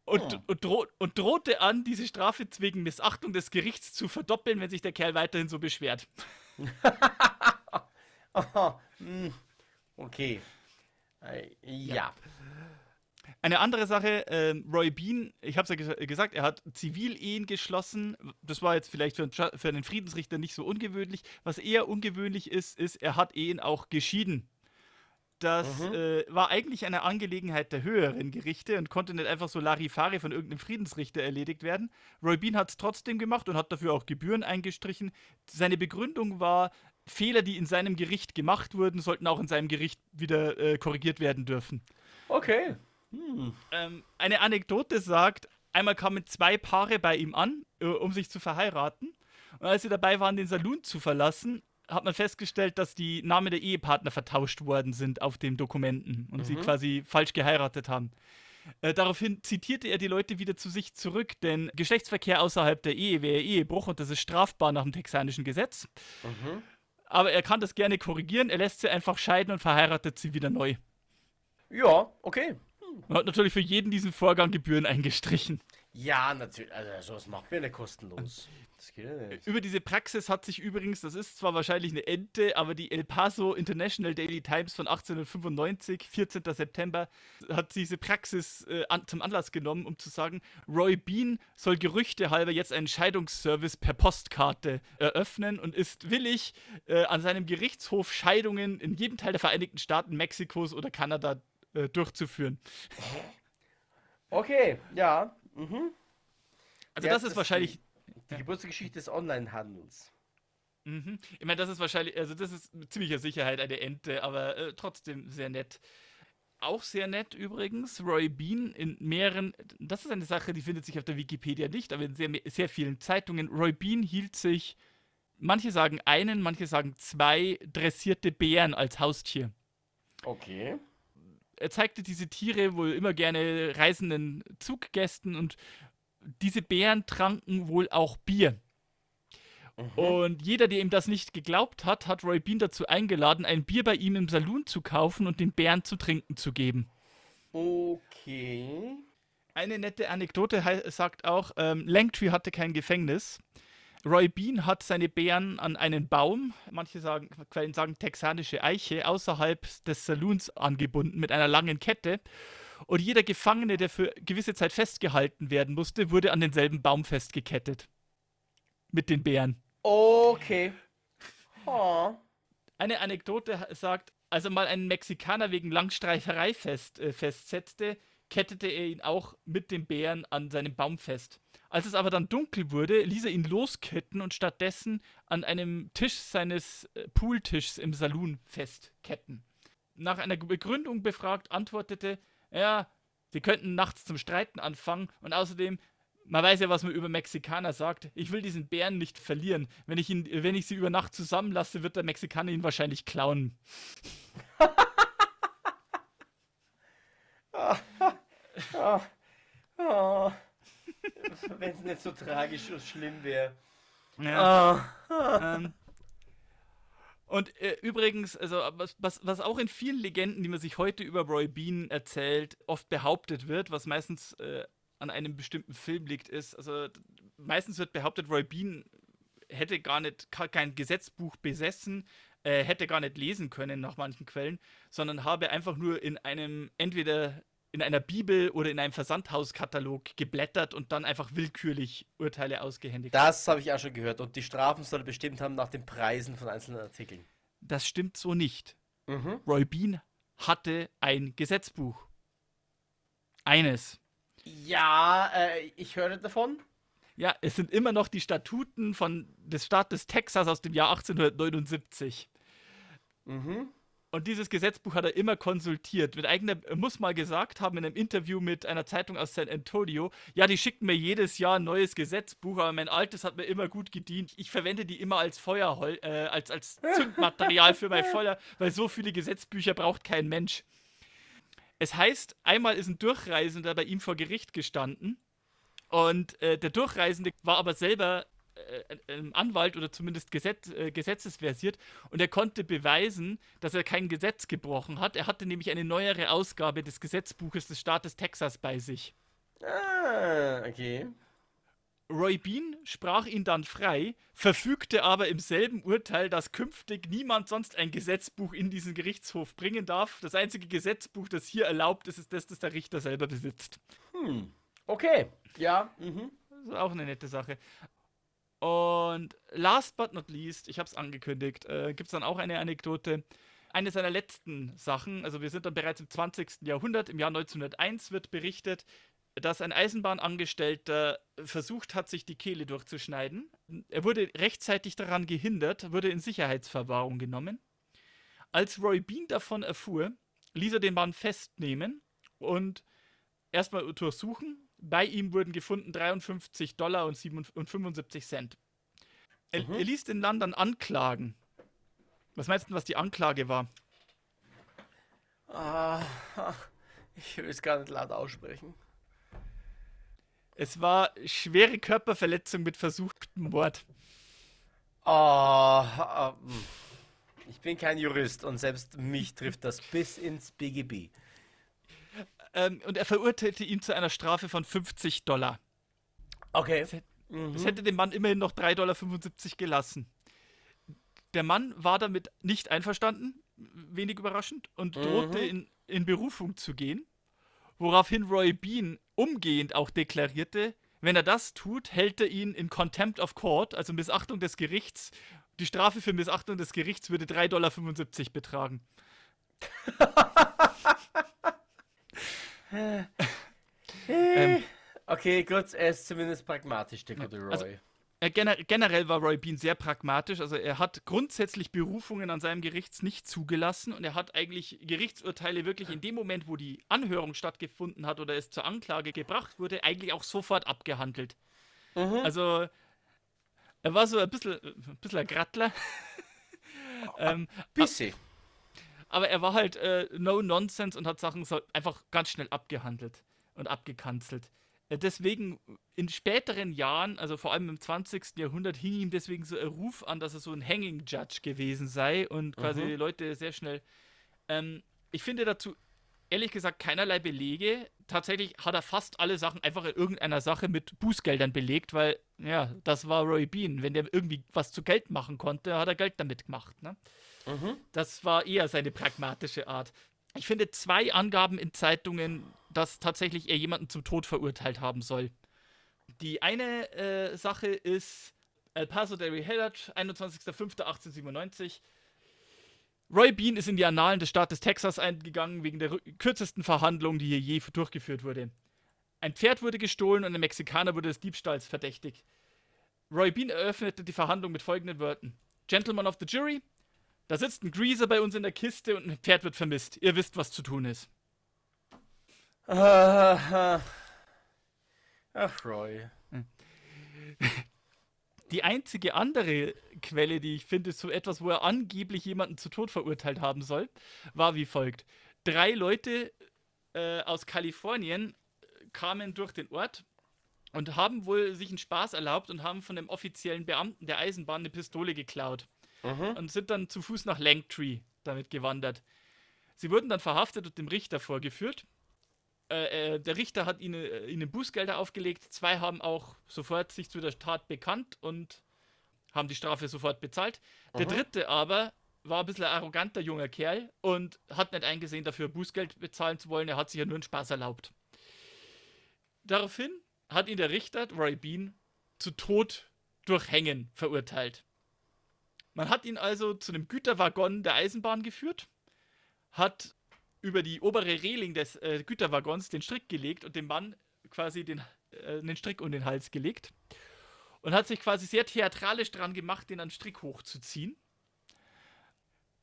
und, oh. und, droh und drohte an, diese Strafe wegen Missachtung des Gerichts zu verdoppeln, wenn sich der Kerl weiterhin so beschwert. Hm. okay. Äh, ja. ja. Eine andere Sache, äh, Roy Bean, ich habe es ja ges gesagt, er hat Zivilehen geschlossen. Das war jetzt vielleicht für, für einen Friedensrichter nicht so ungewöhnlich. Was eher ungewöhnlich ist, ist, er hat Ehen auch geschieden. Das mhm. äh, war eigentlich eine Angelegenheit der höheren Gerichte und konnte nicht einfach so Larifari von irgendeinem Friedensrichter erledigt werden. Roy Bean hat es trotzdem gemacht und hat dafür auch Gebühren eingestrichen. Seine Begründung war, Fehler, die in seinem Gericht gemacht wurden, sollten auch in seinem Gericht wieder äh, korrigiert werden dürfen. Okay. Hm. Ähm, eine Anekdote sagt, einmal kamen zwei Paare bei ihm an, äh, um sich zu verheiraten. Und als sie dabei waren, den Saloon zu verlassen, hat man festgestellt, dass die Namen der Ehepartner vertauscht worden sind auf den Dokumenten und mhm. sie quasi falsch geheiratet haben. Äh, daraufhin zitierte er die Leute wieder zu sich zurück, denn Geschlechtsverkehr außerhalb der Ehe wäre Ehebruch und das ist strafbar nach dem texanischen Gesetz. Mhm. Aber er kann das gerne korrigieren, er lässt sie einfach scheiden und verheiratet sie wieder neu. Ja, okay. Man hat natürlich für jeden diesen Vorgang Gebühren eingestrichen. Ja, natürlich. Also, das macht mir nicht kostenlos. Das geht ja nicht. Über diese Praxis hat sich übrigens, das ist zwar wahrscheinlich eine Ente, aber die El Paso International Daily Times von 1895, 14. September, hat diese Praxis äh, an, zum Anlass genommen, um zu sagen, Roy Bean soll Gerüchte halber jetzt einen Scheidungsservice per Postkarte eröffnen und ist willig, äh, an seinem Gerichtshof Scheidungen in jedem Teil der Vereinigten Staaten, Mexikos oder Kanada äh, durchzuführen. Okay, ja. Mhm. Also das, das ist wahrscheinlich die Geburtsgeschichte des Onlinehandels. Mhm. Ich meine, das ist wahrscheinlich, also das ist mit ziemlicher Sicherheit eine Ente, aber äh, trotzdem sehr nett. Auch sehr nett übrigens, Roy Bean in mehreren, das ist eine Sache, die findet sich auf der Wikipedia nicht, aber in sehr, sehr vielen Zeitungen. Roy Bean hielt sich, manche sagen einen, manche sagen zwei dressierte Bären als Haustier. Okay. Er zeigte diese Tiere wohl immer gerne reisenden Zuggästen und diese Bären tranken wohl auch Bier. Mhm. Und jeder, der ihm das nicht geglaubt hat, hat Roy Bean dazu eingeladen, ein Bier bei ihm im Saloon zu kaufen und den Bären zu trinken zu geben. Okay. Eine nette Anekdote sagt auch, ähm, Langtree hatte kein Gefängnis. Roy Bean hat seine Bären an einen Baum, manche sagen, Quellen sagen texanische Eiche, außerhalb des Saloons angebunden mit einer langen Kette. Und jeder Gefangene, der für gewisse Zeit festgehalten werden musste, wurde an denselben Baum festgekettet. Mit den Bären. Okay. Oh. Eine Anekdote sagt, als er mal einen Mexikaner wegen Langstreicherei fest, äh, festsetzte, kettete er ihn auch mit den Bären an seinem Baum fest. Als es aber dann dunkel wurde, ließ er ihn losketten und stattdessen an einem Tisch seines äh, Pooltischs im Saloon festketten. Nach einer Begründung befragt, antwortete, ja, sie könnten nachts zum Streiten anfangen und außerdem, man weiß ja, was man über Mexikaner sagt. Ich will diesen Bären nicht verlieren. Wenn ich, ihn, wenn ich sie über Nacht zusammenlasse, wird der Mexikaner ihn wahrscheinlich klauen. oh, oh, oh. Wenn es nicht so tragisch und schlimm wäre. Ja. Ähm, und äh, übrigens, also was, was, was auch in vielen Legenden, die man sich heute über Roy Bean erzählt, oft behauptet wird, was meistens äh, an einem bestimmten Film liegt, ist, also meistens wird behauptet, Roy Bean hätte gar nicht kein Gesetzbuch besessen, äh, hätte gar nicht lesen können nach manchen Quellen, sondern habe einfach nur in einem entweder in einer Bibel oder in einem Versandhauskatalog geblättert und dann einfach willkürlich Urteile ausgehändigt. Das habe ich auch schon gehört. Und die Strafen soll er bestimmt haben nach den Preisen von einzelnen Artikeln. Das stimmt so nicht. Mhm. Roy Bean hatte ein Gesetzbuch. Eines. Ja, äh, ich höre davon. Ja, es sind immer noch die Statuten von des Staates Texas aus dem Jahr 1879. Mhm. Und dieses Gesetzbuch hat er immer konsultiert. Mit eigener, er muss mal gesagt haben in einem Interview mit einer Zeitung aus San Antonio, ja, die schicken mir jedes Jahr ein neues Gesetzbuch, aber mein altes hat mir immer gut gedient. Ich verwende die immer als Feuerhol, äh, als, als Zündmaterial für mein Feuer, weil so viele Gesetzbücher braucht kein Mensch. Es heißt, einmal ist ein Durchreisender bei ihm vor Gericht gestanden und äh, der Durchreisende war aber selber Anwalt oder zumindest Gesetz, äh, gesetzesversiert und er konnte beweisen, dass er kein Gesetz gebrochen hat. Er hatte nämlich eine neuere Ausgabe des Gesetzbuches des Staates Texas bei sich. Ah, okay. Roy Bean sprach ihn dann frei, verfügte aber im selben Urteil, dass künftig niemand sonst ein Gesetzbuch in diesen Gerichtshof bringen darf. Das einzige Gesetzbuch, das hier erlaubt ist, ist das, das der Richter selber besitzt. Hm. Okay. Ja. Mhm. Das ist auch eine nette Sache. Und last but not least, ich habe es angekündigt, äh, gibt es dann auch eine Anekdote. Eine seiner letzten Sachen, also wir sind dann bereits im 20. Jahrhundert, im Jahr 1901 wird berichtet, dass ein Eisenbahnangestellter versucht hat, sich die Kehle durchzuschneiden. Er wurde rechtzeitig daran gehindert, wurde in Sicherheitsverwahrung genommen. Als Roy Bean davon erfuhr, ließ er den Mann festnehmen und erstmal untersuchen. Bei ihm wurden gefunden 53 Dollar und, 75 Cent. Er, mhm. er ließ den Mann dann anklagen. Was meinst du, was die Anklage war? Ah, ich will es gar nicht laut aussprechen. Es war schwere Körperverletzung mit versuchtem Mord. Oh, ich bin kein Jurist und selbst mich trifft das bis ins BGB. Ähm, und er verurteilte ihn zu einer Strafe von 50 Dollar. Okay. Das, mhm. das hätte dem Mann immerhin noch 3,75 Dollar gelassen. Der Mann war damit nicht einverstanden, wenig überraschend, und drohte mhm. in, in Berufung zu gehen woraufhin Roy Bean umgehend auch deklarierte, wenn er das tut, hält er ihn in Contempt of Court, also Missachtung des Gerichts. Die Strafe für Missachtung des Gerichts würde 3,75 Dollar betragen. ähm, okay, gut, er ist zumindest pragmatisch, der gute also Roy. Also, äh, generell war Roy Bean sehr pragmatisch. Also er hat grundsätzlich Berufungen an seinem Gericht nicht zugelassen und er hat eigentlich Gerichtsurteile wirklich in dem Moment, wo die Anhörung stattgefunden hat oder es zur Anklage gebracht wurde, eigentlich auch sofort abgehandelt. Mhm. Also er war so ein bisschen, ein bisschen ein Grattler. ähm, bisschen. Aber er war halt äh, no nonsense und hat Sachen so einfach ganz schnell abgehandelt und abgekanzelt. Äh, deswegen in späteren Jahren, also vor allem im 20. Jahrhundert, hing ihm deswegen so ein Ruf an, dass er so ein Hanging Judge gewesen sei und quasi mhm. Leute sehr schnell. Ähm, ich finde dazu ehrlich gesagt keinerlei Belege. Tatsächlich hat er fast alle Sachen einfach in irgendeiner Sache mit Bußgeldern belegt, weil, ja, das war Roy Bean. Wenn der irgendwie was zu Geld machen konnte, hat er Geld damit gemacht. Ne? Mhm. Das war eher seine pragmatische Art. Ich finde zwei Angaben in Zeitungen, dass tatsächlich er jemanden zum Tod verurteilt haben soll. Die eine äh, Sache ist El Paso Derry Herald, 21.05.1897. Roy Bean ist in die Annalen des Staates Texas eingegangen wegen der kürzesten Verhandlung, die hier je durchgeführt wurde. Ein Pferd wurde gestohlen und ein Mexikaner wurde des Diebstahls verdächtigt. Roy Bean eröffnete die Verhandlung mit folgenden Worten: Gentlemen of the Jury, da sitzt ein Greaser bei uns in der Kiste und ein Pferd wird vermisst. Ihr wisst, was zu tun ist. Ach, Roy. Die einzige andere Quelle, die ich finde, ist so etwas, wo er angeblich jemanden zu Tod verurteilt haben soll, war wie folgt. Drei Leute äh, aus Kalifornien kamen durch den Ort und haben wohl sich einen Spaß erlaubt und haben von dem offiziellen Beamten der Eisenbahn eine Pistole geklaut mhm. und sind dann zu Fuß nach Langtree damit gewandert. Sie wurden dann verhaftet und dem Richter vorgeführt. Äh, äh, der Richter hat ihnen, äh, ihnen Bußgelder aufgelegt. Zwei haben auch sofort sich zu der Tat bekannt und haben die Strafe sofort bezahlt. Der mhm. dritte aber war ein bisschen ein arroganter junger Kerl und hat nicht eingesehen, dafür Bußgeld bezahlen zu wollen. Er hat sich ja nur einen Spaß erlaubt. Daraufhin hat ihn der Richter, Roy Bean, zu Tod durch Hängen verurteilt. Man hat ihn also zu einem Güterwaggon der Eisenbahn geführt, hat über die obere Reling des äh, Güterwaggons den Strick gelegt und dem Mann quasi den, äh, den Strick um den Hals gelegt und hat sich quasi sehr theatralisch dran gemacht, den an Strick hochzuziehen.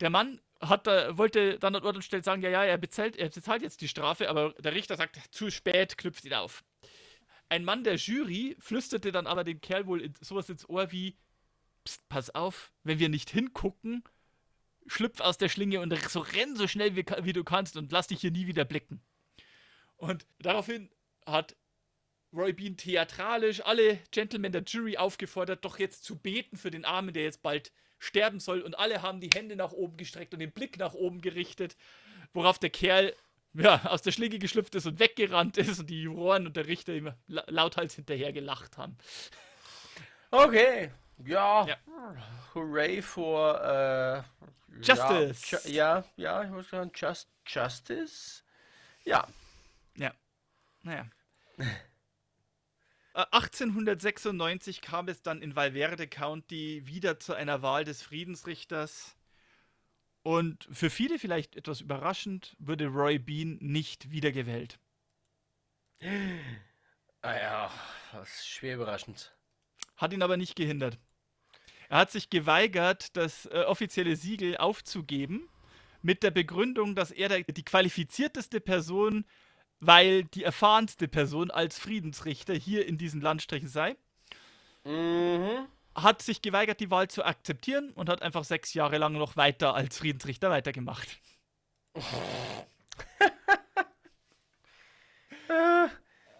Der Mann hat, äh, wollte dann an Ort und Stelle sagen, ja, ja, er bezahlt, er bezahlt jetzt die Strafe, aber der Richter sagt, zu spät, knüpft ihn auf. Ein Mann der Jury flüsterte dann aber dem Kerl wohl sowas ins Ohr wie, Psst, pass auf, wenn wir nicht hingucken, schlüpf aus der Schlinge und so renn so schnell wie, wie du kannst und lass dich hier nie wieder blicken. Und daraufhin hat Roy Bean theatralisch alle Gentlemen der Jury aufgefordert, doch jetzt zu beten für den Armen, der jetzt bald sterben soll. Und alle haben die Hände nach oben gestreckt und den Blick nach oben gerichtet, worauf der Kerl ja, aus der Schlinge geschlüpft ist und weggerannt ist und die Juroren und der Richter ihm lauthals hinterher gelacht haben. Okay, ja, ja. hooray for äh, Justice. Ja, ja, ich muss sagen, Just, Justice. Ja. Ja. Naja. 1896 äh, kam es dann in Valverde County wieder zu einer Wahl des Friedensrichters. Und für viele vielleicht etwas überraschend, wurde Roy Bean nicht wiedergewählt. Ah ja, das ist schwer überraschend. Hat ihn aber nicht gehindert. Er hat sich geweigert, das äh, offizielle Siegel aufzugeben, mit der Begründung, dass er der, die qualifizierteste Person weil die erfahrenste Person als Friedensrichter hier in diesen Landstrichen sei. Mhm. Hat sich geweigert, die Wahl zu akzeptieren und hat einfach sechs Jahre lang noch weiter als Friedensrichter weitergemacht.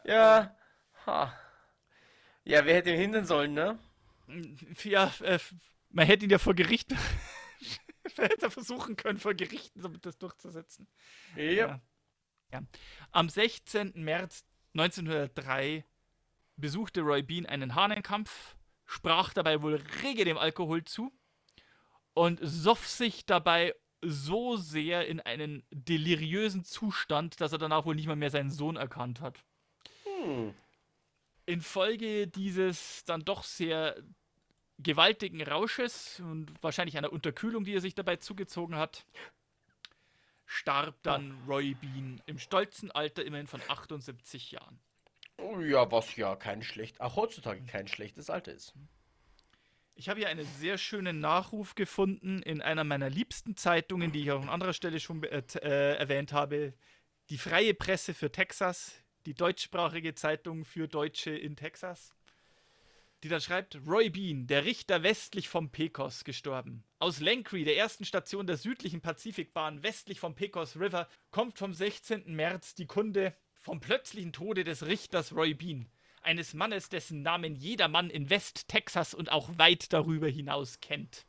ja. Ha. Ja, wer hätte ihn hindern sollen, ne? Ja, äh, man hätte ihn ja vor Gericht hätte versuchen können, vor Gerichten das durchzusetzen. Ja. ja. Ja. Am 16. März 1903 besuchte Roy Bean einen Hahnenkampf, sprach dabei wohl rege dem Alkohol zu und soff sich dabei so sehr in einen deliriösen Zustand, dass er danach wohl nicht mal mehr seinen Sohn erkannt hat. Hm. Infolge dieses dann doch sehr gewaltigen Rausches und wahrscheinlich einer Unterkühlung, die er sich dabei zugezogen hat, starb dann Roy Bean im stolzen Alter immerhin von 78 Jahren. Oh ja, was ja kein schlecht, auch heutzutage kein schlechtes Alter ist. Ich habe hier einen sehr schönen Nachruf gefunden in einer meiner liebsten Zeitungen, die ich auch an anderer Stelle schon äh, äh, erwähnt habe. Die Freie Presse für Texas, die deutschsprachige Zeitung für Deutsche in Texas die dann schreibt, Roy Bean, der Richter westlich vom Pecos, gestorben. Aus Lancre, der ersten Station der südlichen Pazifikbahn westlich vom Pecos River, kommt vom 16. März die Kunde vom plötzlichen Tode des Richters Roy Bean, eines Mannes, dessen Namen jeder Mann in West-Texas und auch weit darüber hinaus kennt.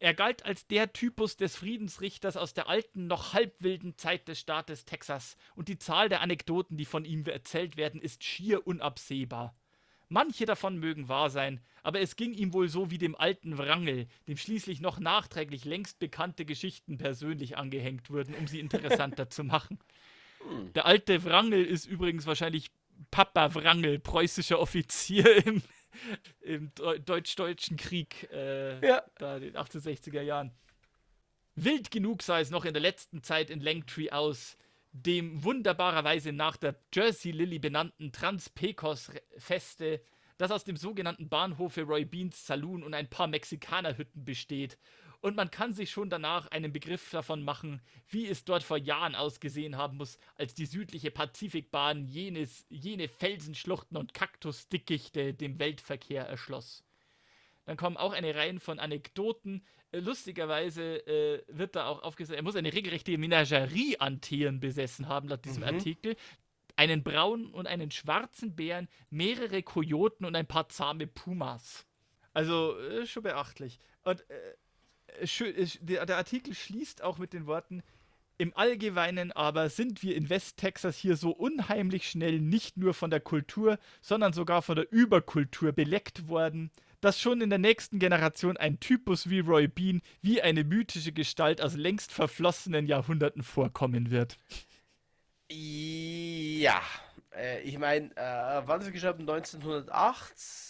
Er galt als der Typus des Friedensrichters aus der alten, noch halbwilden Zeit des Staates Texas, und die Zahl der Anekdoten, die von ihm erzählt werden, ist schier unabsehbar. Manche davon mögen wahr sein, aber es ging ihm wohl so wie dem alten Wrangel, dem schließlich noch nachträglich längst bekannte Geschichten persönlich angehängt wurden, um sie interessanter zu machen. Hm. Der alte Wrangel ist übrigens wahrscheinlich Papa Wrangel, preußischer Offizier im, im Deutsch-Deutschen Krieg, äh, ja. da in den 1860er Jahren. Wild genug sah es noch in der letzten Zeit in Langtree aus dem wunderbarerweise nach der Jersey Lily benannten Trans-Pecos-Feste, das aus dem sogenannten Bahnhof für Roy Beans Saloon und ein paar Mexikanerhütten besteht. Und man kann sich schon danach einen Begriff davon machen, wie es dort vor Jahren ausgesehen haben muss, als die südliche Pazifikbahn jenes, jene Felsenschluchten und Kaktusdickichte dem Weltverkehr erschloss. Dann kommen auch eine Reihe von Anekdoten, lustigerweise äh, wird da auch aufgesagt, er muss eine regelrechte Menagerie an Tieren besessen haben, laut diesem mhm. Artikel. Einen braunen und einen schwarzen Bären, mehrere Kojoten und ein paar zahme Pumas. Also äh, schon beachtlich. Und äh, der, der Artikel schließt auch mit den Worten, im Allgemeinen aber sind wir in Westtexas hier so unheimlich schnell nicht nur von der Kultur, sondern sogar von der Überkultur beleckt worden, dass schon in der nächsten Generation ein Typus wie Roy Bean wie eine mythische Gestalt aus längst verflossenen Jahrhunderten vorkommen wird. Ja, äh, ich meine, äh, wann er gestorben? 1908?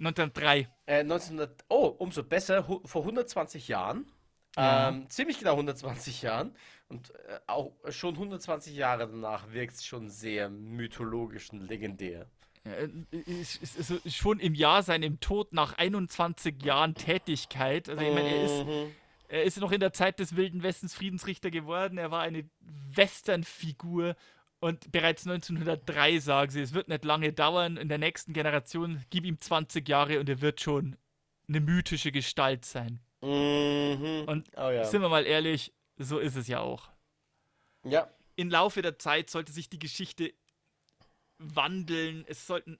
1903. Äh, 1900, oh, umso besser, vor 120 Jahren. Ja. Ähm, ziemlich genau 120 Jahren. Und äh, auch schon 120 Jahre danach wirkt es schon sehr mythologisch und legendär. Ist, ist, schon im Jahr seinem Tod nach 21 Jahren Tätigkeit. Also ich meine, er ist, mhm. er ist noch in der Zeit des Wilden Westens Friedensrichter geworden. Er war eine Westernfigur und bereits 1903 sagen sie, es wird nicht lange dauern. In der nächsten Generation gib ihm 20 Jahre und er wird schon eine mythische Gestalt sein. Mhm. Und oh ja. sind wir mal ehrlich, so ist es ja auch. Ja. Im Laufe der Zeit sollte sich die Geschichte wandeln, es sollten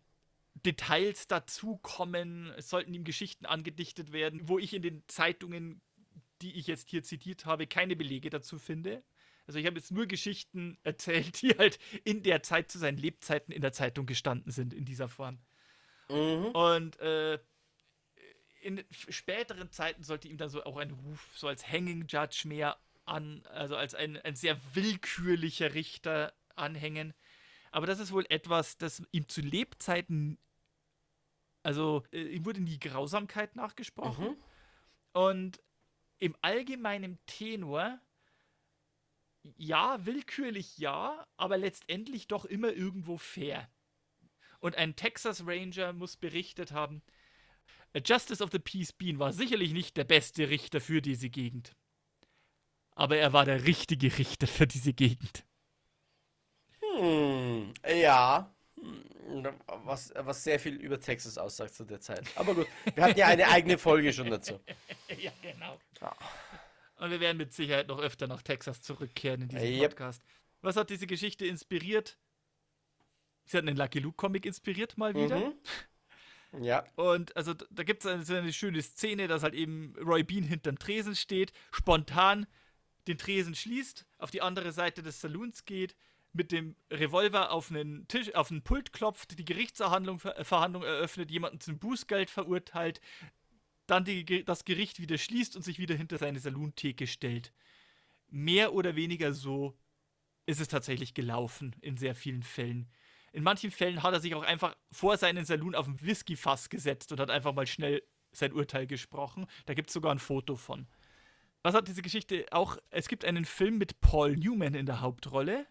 Details dazukommen, es sollten ihm Geschichten angedichtet werden, wo ich in den Zeitungen, die ich jetzt hier zitiert habe, keine Belege dazu finde. Also ich habe jetzt nur Geschichten erzählt, die halt in der Zeit zu seinen Lebzeiten in der Zeitung gestanden sind, in dieser Form. Mhm. Und äh, in späteren Zeiten sollte ihm dann so auch ein Ruf so als Hanging Judge mehr an, also als ein, ein sehr willkürlicher Richter anhängen. Aber das ist wohl etwas, das ihm zu Lebzeiten, also äh, ihm wurde nie Grausamkeit nachgesprochen. Mhm. Und im allgemeinen Tenor, ja, willkürlich ja, aber letztendlich doch immer irgendwo fair. Und ein Texas Ranger muss berichtet haben, A Justice of the Peace Bean war sicherlich nicht der beste Richter für diese Gegend. Aber er war der richtige Richter für diese Gegend. Hm, ja. Hm, Was, was sehr viel über Texas aussagt zu der Zeit. Aber gut, wir hatten ja eine eigene Folge schon dazu. ja, genau. Ja. Und wir werden mit Sicherheit noch öfter nach Texas zurückkehren in diesem Yep. Podcast. Was hat diese Geschichte inspiriert? Sie hat einen Lucky Luke Comic inspiriert mal wieder. Mhm. Ja. Und also da gibt es eine, so eine schöne Szene, dass halt eben Roy Bean hinterm Tresen steht, spontan den Tresen schließt, auf die andere Seite des Saloons geht, mit dem Revolver auf einen Tisch, auf einen Pult klopft, die Gerichtsverhandlung Ver- äh, Verhandlung eröffnet, jemanden zum Bußgeld verurteilt, dann die, das Gericht wieder schließt und sich wieder hinter seine Saloontheke stellt. Mehr oder weniger so ist es tatsächlich gelaufen in sehr vielen Fällen. In manchen Fällen hat er sich auch einfach vor seinen Saloon auf ein Whiskyfass gesetzt und hat einfach mal schnell sein Urteil gesprochen. Da gibt es sogar ein Foto von. Was hat diese Geschichte auch? Es gibt einen Film mit Paul Newman in der Hauptrolle.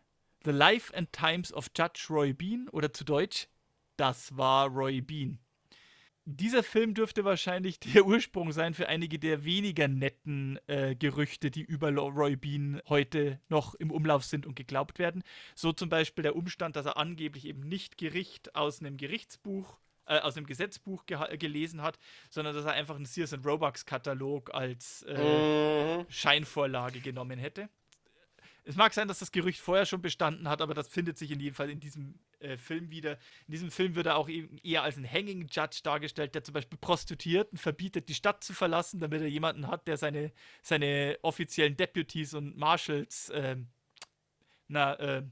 The Life and Times of Judge Roy Bean oder zu Deutsch Das war Roy Bean. Dieser Film dürfte wahrscheinlich der Ursprung sein für einige der weniger netten äh, Gerüchte, die über Roy Bean heute noch im Umlauf sind und geglaubt werden. So zum Beispiel der Umstand, dass er angeblich eben nicht Gericht aus einem Gerichtsbuch, äh, aus einem Gesetzbuch geha- gelesen hat, sondern dass er einfach einen Sears Roebucks Katalog als äh, Mhm. Scheinvorlage genommen hätte. Es mag sein, dass das Gerücht vorher schon bestanden hat, aber das findet sich in jedem Fall in diesem äh, Film wieder. In diesem Film wird er auch eben eher als ein Hanging Judge dargestellt, der zum Beispiel Prostituierten verbietet, die Stadt zu verlassen, damit er jemanden hat, der seine, seine offiziellen Deputies und Marshals ähm, na, äh,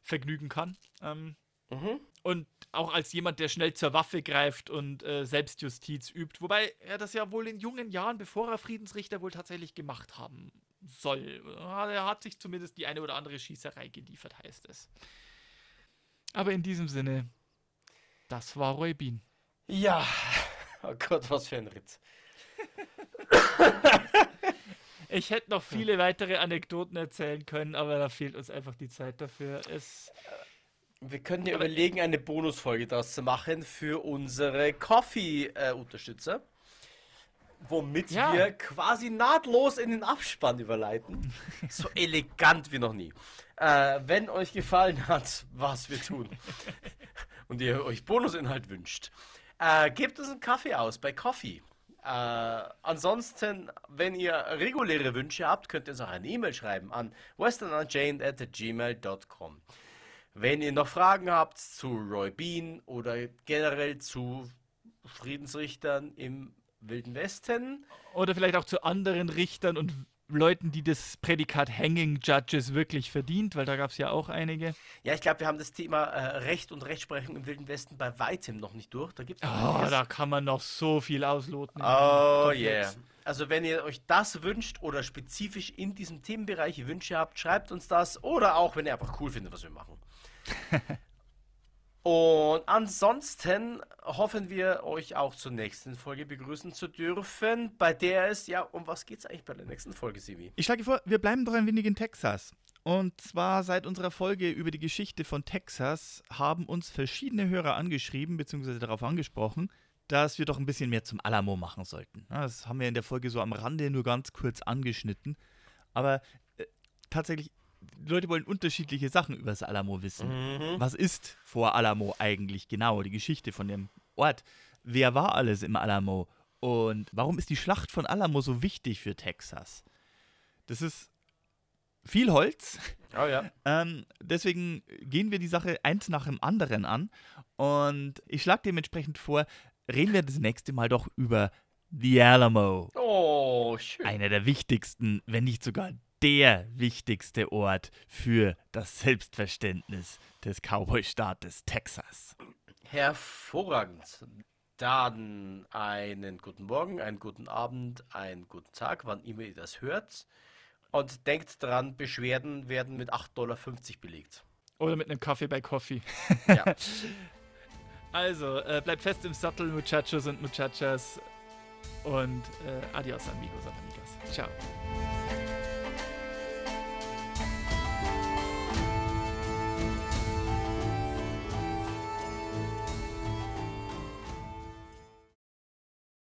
vergnügen kann. Ähm, Mhm. und auch als jemand, der schnell zur Waffe greift und äh, Selbstjustiz übt. Wobei er das ja wohl in jungen Jahren, bevor er Friedensrichter wohl tatsächlich gemacht haben soll. Er hat sich zumindest die eine oder andere Schießerei geliefert, heißt es. Aber in diesem Sinne, das war Roy Bean. Ja. Oh Gott, was für ein Ritz. Ich hätte noch viele weitere Anekdoten erzählen können, aber da fehlt uns einfach die Zeit dafür. Es, Wir können ja überlegen, eine Bonusfolge daraus zu machen für unsere Coffee-Unterstützer. Womit Ja. wir quasi nahtlos in den Abspann überleiten. So elegant wie noch nie. Äh, wenn euch gefallen hat, was wir tun und ihr euch Bonusinhalt wünscht, äh, gebt uns einen Kaffee aus bei Coffee. Äh, ansonsten, wenn ihr reguläre Wünsche habt, könnt ihr uns auch eine E-Mail schreiben an westernunchained@gmail.com. Wenn ihr noch Fragen habt zu Roy Bean oder generell zu Friedensrichtern im Wilden Westen, oder vielleicht auch zu anderen Richtern und Leuten, die das Prädikat Hanging Judges wirklich verdient, weil da gab es ja auch einige. ja, ich glaube, wir haben das Thema äh, Recht und Rechtsprechung im Wilden Westen bei weitem noch nicht durch. Da gibt es Oh, da kann man noch so viel ausloten. Oh yeah. Also wenn ihr euch das wünscht oder spezifisch in diesem Themenbereich Wünsche habt, schreibt uns das oder auch wenn ihr einfach cool findet, was wir machen. Und ansonsten hoffen wir euch auch zur nächsten Folge begrüßen zu dürfen, bei der es ja um was geht's eigentlich bei der nächsten Folge, Sivi? Ich schlage vor, wir bleiben doch ein wenig in Texas. Und zwar seit unserer Folge über die Geschichte von Texas haben uns verschiedene Hörer angeschrieben bzw. darauf angesprochen, dass wir doch ein bisschen mehr zum Alamo machen sollten. Das haben wir in der Folge so am Rande nur ganz kurz angeschnitten. Aber äh, tatsächlich, Leute wollen unterschiedliche Sachen über das Alamo wissen. Was ist vor Alamo eigentlich genau? Die Geschichte von dem Ort. Wer war alles im Alamo? Und warum ist die Schlacht von Alamo so wichtig für Texas? Das ist viel Holz. Oh ja. Ähm, deswegen gehen wir die Sache eins nach dem anderen an. Und ich schlage dementsprechend vor, reden wir das nächste Mal doch über The Alamo. Oh, schön. Einer der wichtigsten, wenn nicht sogar der wichtigste Ort für das Selbstverständnis des Cowboy-Staates Texas. Hervorragend. Dann einen guten Morgen, einen guten Abend, einen guten Tag, wann immer ihr das hört. Und denkt dran, Beschwerden werden mit 8,50 Dollar belegt. Oder mit einem Kaffee bei Coffee. Ja. Also, äh, bleibt fest im Sattel, Muchachos und Muchachas. Und äh, adios, amigos und amigas. Ciao.